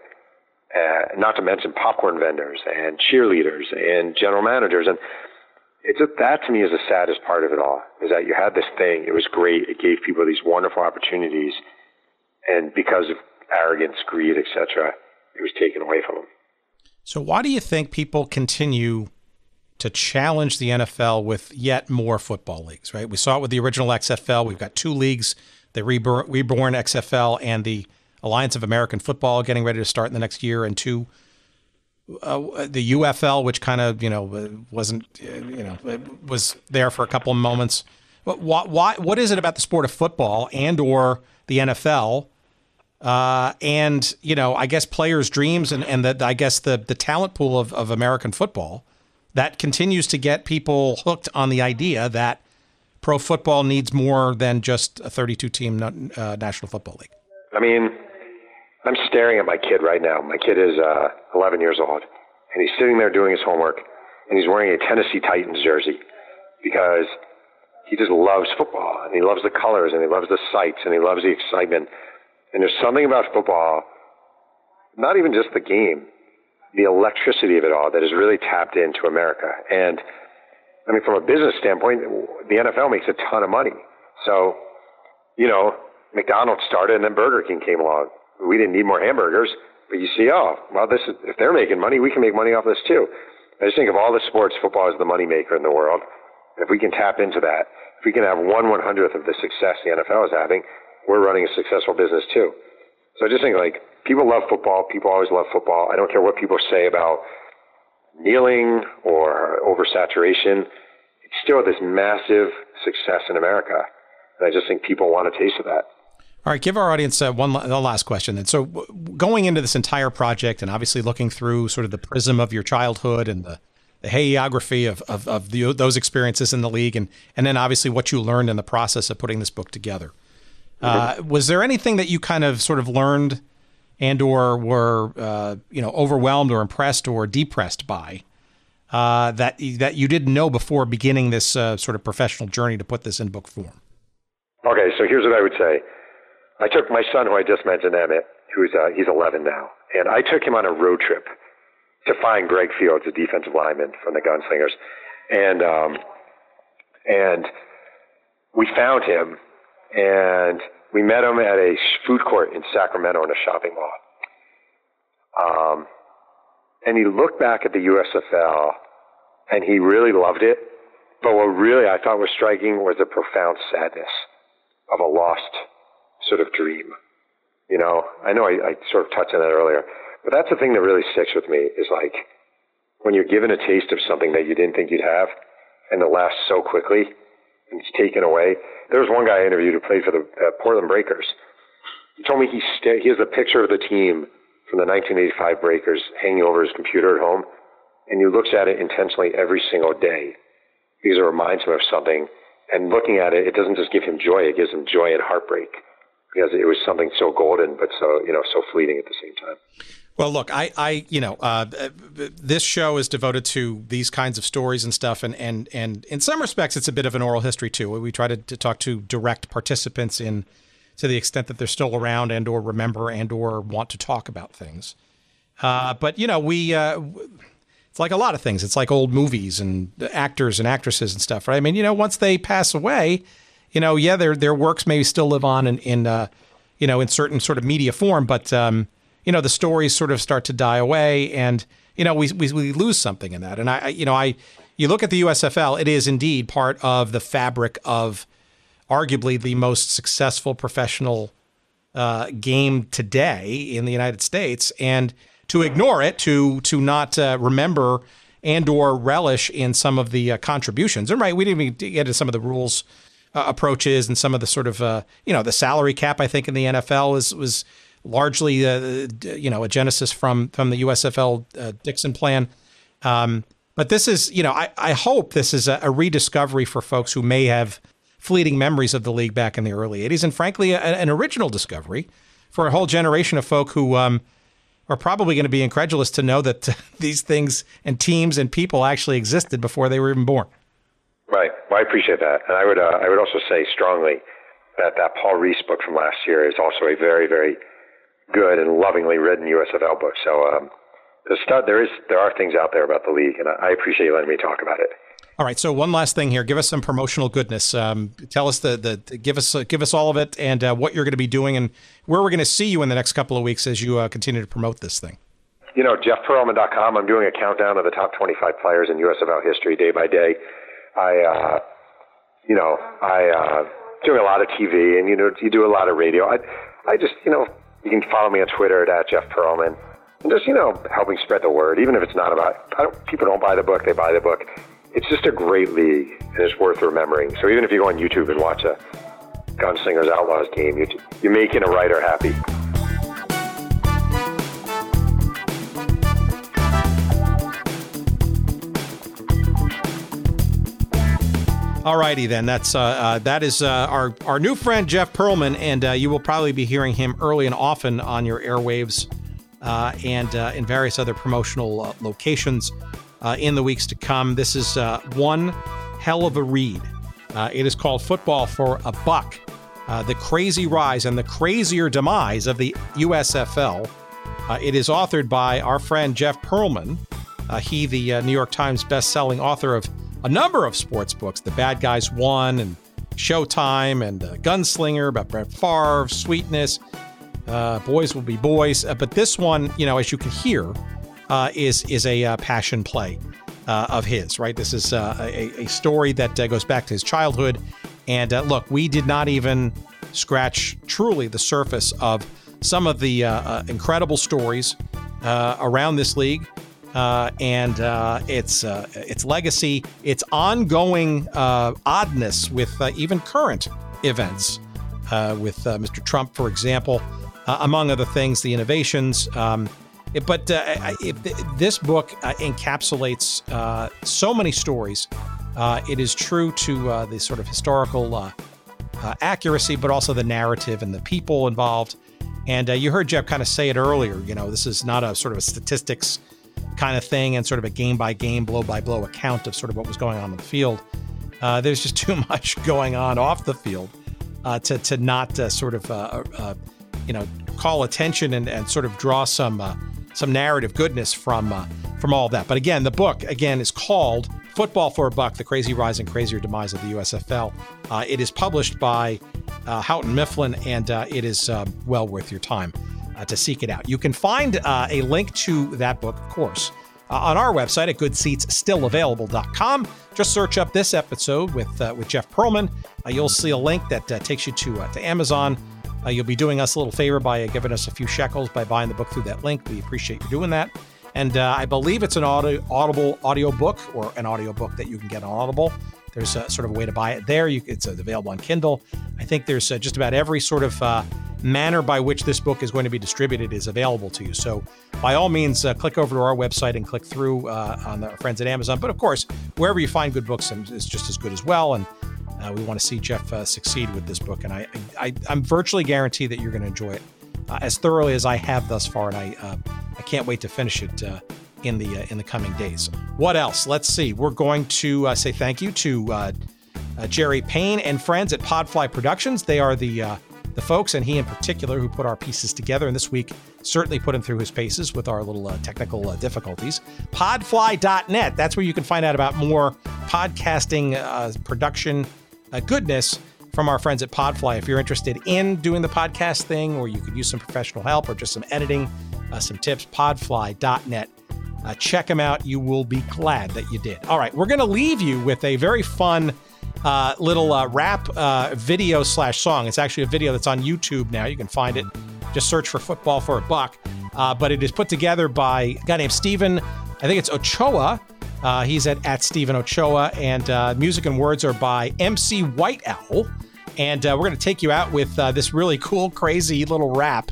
Uh, not to mention popcorn vendors and cheerleaders and general managers. And it's a, that to me is the saddest part of it all. Is that you had this thing, it was great, it gave people these wonderful opportunities, and because of arrogance, greed, etc., it was taken away from them. So why do you think people continue to challenge the NFL with yet more football leagues, right? We saw it with the original XFL. We've got two leagues, the reborn, reborn XFL and the Alliance of American Football getting ready to start in the next year, and two, uh, the UFL, which kind of, you know, wasn't, you know, was there for a couple of moments. But why, why, what is it about the sport of football and or the NFL uh, and you know, I guess players' dreams and and the, I guess the the talent pool of, of American football that continues to get people hooked on the idea that pro football needs more than just a 32 team uh, National Football League. I mean, I'm staring at my kid right now. My kid is uh, 11 years old, and he's sitting there doing his homework, and he's wearing a Tennessee Titans jersey because he just loves football, and he loves the colors, and he loves the sights, and he loves the excitement and there's something about football, not even just the game, the electricity of it all that has really tapped into America. And I mean, from a business standpoint, the NFL makes a ton of money. So, you know, McDonald's started and then Burger King came along. We didn't need more hamburgers, but you see, oh, well, this is, if they're making money, we can make money off this too. I just think of all the sports, football is the moneymaker in the world. If we can tap into that, if we can have one one hundredth of the success the NFL is having, we're running a successful business too. So I just think like people love football. People always love football. I don't care what people say about kneeling or oversaturation. It's still this massive success in America. And I just think people want a taste of that. All right, give our audience uh, one the last question. Then, so going into this entire project, and obviously looking through sort of the prism of your childhood and the, the hagiography of of, of the, those experiences in the league, and and then obviously what you learned in the process of putting this book together. Uh, was there anything that you kind of sort of learned and or were uh, you know overwhelmed or impressed or depressed by uh, that that you didn't know before beginning this uh, sort of professional journey to put this in book form? Okay, so here's what I would say. I took my son, who I just mentioned, Emmett, who's uh, he's 11 now, and I took him on a road trip to find Greg Fields, a defensive lineman from the Gunslingers, and um, and we found him and we met him at a food court in Sacramento in a shopping mall. Um, and he looked back at the USFL and he really loved it. But what really I thought was striking was the profound sadness of a lost sort of dream. You know, I know I, I sort of touched on that earlier, but that's the thing that really sticks with me is like when you're given a taste of something that you didn't think you'd have and it lasts so quickly it's taken away. There was one guy I interviewed who played for the uh, Portland Breakers. He told me he st- he has a picture of the team from the 1985 Breakers hanging over his computer at home, and he looks at it intentionally every single day because it reminds him of something. And looking at it, it doesn't just give him joy; it gives him joy and heartbreak because it was something so golden, but so you know so fleeting at the same time. Well, look, I, I, you know, uh, this show is devoted to these kinds of stories and stuff, and and and in some respects, it's a bit of an oral history too. We try to, to talk to direct participants in, to the extent that they're still around and or remember and or want to talk about things. Uh, but you know, we, uh, it's like a lot of things. It's like old movies and actors and actresses and stuff, right? I mean, you know, once they pass away, you know, yeah, their their works may still live on in, in uh, you know, in certain sort of media form, but um, you know the stories sort of start to die away, and you know we we, we lose something in that. And I, you know, I you look at the USFL, it is indeed part of the fabric of arguably the most successful professional uh, game today in the United States, and to ignore it, to to not uh, remember and or relish in some of the uh, contributions. And right, we didn't even get into some of the rules uh, approaches and some of the sort of uh, you know the salary cap. I think in the NFL was was largely, uh, you know, a genesis from from the USFL uh, Dixon plan. Um, but this is, you know, I, I hope this is a, a, rediscovery for folks who may have fleeting memories of the league back in the early 80s, and frankly, a, an original discovery for a whole generation of folk who um, are probably going to be incredulous to know that *laughs* these things and teams and people actually existed before they were even born. Right. Well, I appreciate that, and I would uh, I would also say strongly that that Paul Reeths book from last year is also a very very good and lovingly written USFL book. So um, the there is there are things out there about the league, and I, I appreciate you letting me talk about it. All right. So one last thing here. Give us some promotional goodness. Um, tell us the, the give us uh, give us all of it and uh, what you're going to be doing and where we're going to see you in the next couple of weeks as you uh, continue to promote this thing. you know, JeffPearlman.com. I'm doing a countdown of the top 25 players in USFL history day by day. I, uh, you know, I uh, doing a lot of TV, and you know, you do a lot of radio. I, I just, you know, you can follow me on Twitter at, Jeff Pearlman. And just, you know, helping spread the word, even if it's not about, don't, people don't buy the book, they buy the book. It's just a great league, and it's worth remembering. So even if you go on YouTube and watch a Gunslingers Outlaws game, you're, you're making a writer happy. Alrighty then, that's uh, uh, that is uh, our our new friend Jeff Pearlman, and uh, you will probably be hearing him early and often on your airwaves uh, and uh, in various other promotional locations in the weeks to come. This is one hell of a read. it is called Football for a Buck: The Crazy Rise and the Crazier Demise of the USFL. it is authored by our friend Jeff Pearlman. he, the New York Times best-selling author of a number of sports books. The Bad Guys Won and Showtime and uh, Gunslinger about Brett Favre, Sweetness, uh, Boys Will Be Boys. Uh, but this one, you know, as you can hear, uh, is is a uh, passion play uh, of his. Right, this is a, a, story that goes back to his childhood. And look, we did not even scratch truly the surface of some of the incredible stories around this league uh, and uh, its uh, its legacy, its ongoing uh, oddness with uh, even current events, uh, with Mr. Trump, for example, among other things, the innovations. Um, it, but this book encapsulates so many stories. it is true to the sort of historical accuracy, but also the narrative and the people involved. And you heard Jeff kind of say it earlier. You know, this is not a sort of a statistics kind of thing and sort of a game by game, blow by blow account of sort of what was going on in the field. Uh, there's just *laughs* too much going on off the field uh, to, to not uh, sort of, uh, uh, you know, call attention and, and sort of draw some uh, some narrative goodness from from all that. But again, the book again is called Football for a Buck: The Crazy Rise and Crazier Demise of the USFL. it is published by Houghton Mifflin, and it is well worth your time uh, to seek it out. You can find uh, a link to that book, of course, uh, on our website at goodseatsstillavailable.com. Just search up this episode with uh, with Jeff Pearlman. Uh, you'll see a link that takes you to to Amazon. you'll be doing us a little favor by giving us a few shekels by buying the book through that link. We appreciate you doing that. And I believe it's an audio, Audible audio book or an audiobook that you can get on Audible. There's a, sort of a way to buy it there. You, it's available on Kindle. I think there's just about every sort of manner by which this book is going to be distributed is available to you. So, by all means, uh, click over to our website and click through uh, on our friends at Amazon. But of course, wherever you find good books is just as good as well. And uh, we want to see Jeff uh, succeed with this book. And I, I, am virtually guaranteed that you're going to enjoy it uh, as thoroughly as I have thus far. And I, uh, I can't wait to finish it in the in the coming days. What else? Let's see. We're going to say thank you to Jerry Payne and friends at Podfly Productions. They are the the folks, and he in particular, who put our pieces together. And this week, certainly put him through his paces with our little uh, technical uh, difficulties. Podfly.net. That's where you can find out about more podcasting uh, production uh, goodness from our friends at Podfly. If you're interested in doing the podcast thing, or you could use some professional help or just some editing, uh, some tips, podfly.net. Uh, check them out. You will be glad that you did. All right, we're going to leave you with a very fun uh, little uh, rap uh, video slash song. It's actually a video that's on YouTube now. You can find it. Just search for Football for a Buck. Uh, but it is put together by a guy named Steven, I think it's Ochoa. Uh, he's at, at Steven Ochoa. And music and words are by MC White Owl. And we're going to take you out with this really cool, crazy little rap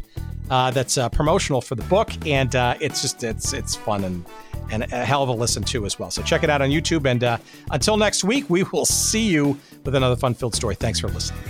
Uh, that's uh, promotional for the book. And uh, it's just, it's, it's fun and and a hell of a listen too as well. So check it out on YouTube. And uh, until next week, we will see you with another fun filled story. Thanks for listening.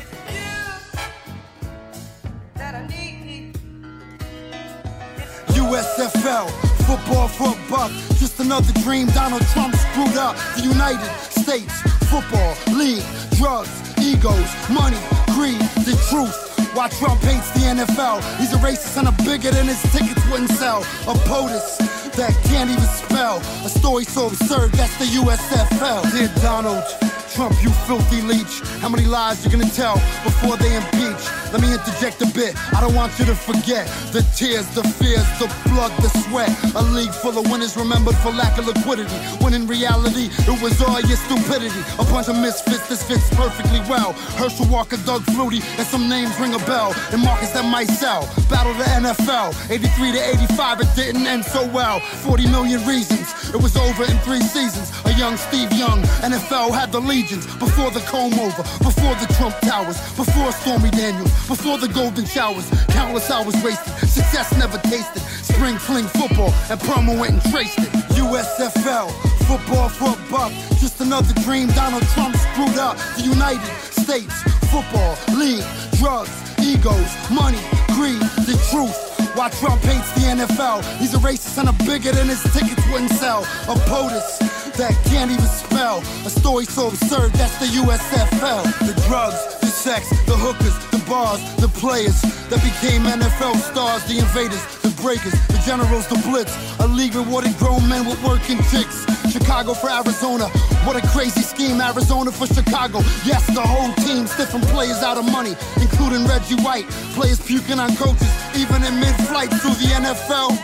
USFL, football for a buck. Just another dream Donald Trump screwed up. The United States Football League, drugs, egos, money, greed, the truth. Why Trump hates the NFL. He's a racist and a bigot, and his tickets wouldn't sell. A POTUS that can't even spell. A story so absurd, that's the USFL. Dear Donald Trump, you filthy leech. How many lies you gonna tell before they impeach? Let me interject a bit. I don't want you to forget the tears, the fears, the blood, the sweat. A league full of winners remembered for lack of liquidity. When in reality, it was all your stupidity. A bunch of misfits, this fits perfectly well. Herschel Walker, Doug Flutie, and some names ring a bell. And Marcus that might sell. Battle the NFL. 83 to 85, it didn't end so well. 40 million reasons. It was over in three seasons. A young Steve Young. NFL had the legions. Before the comb over. Before the Trump Towers. Before Stormy Daniels. Before the golden showers. Countless hours wasted. Success never tasted. Spring fling football. And promo went and traced it. USFL. Football for a buck. Just another dream Donald Trump screwed up. The United States Football League. Drugs. Egos. Money. Greed. The truth. Why Trump hates the NFL. He's a racist and a bigot, and his tickets wouldn't sell. A POTUS that can't even spell. A story so absurd, that's the USFL. The drugs, sex, the hookers, the bars, the players that became NFL stars, the invaders, the breakers, the generals, the blitz. A league rewarded grown men with working chicks. Chicago for Arizona. What a crazy scheme, Arizona for Chicago. Yes, the whole team stiffing players out of money, including Reggie White. Players puking on coaches, even in mid-flight through the NFL.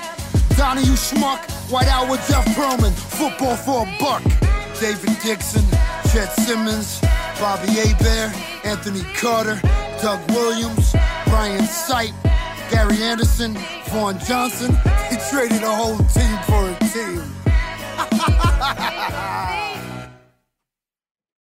Donnie, you schmuck. White with Jeff Pearlman. Football for a buck. David Dixon, Chet Simmons, Bobby Hebert, Anthony Carter, Doug Williams, Brian Sipe, Gary Anderson, Vaughn Johnson. He traded a whole team for a team. *laughs*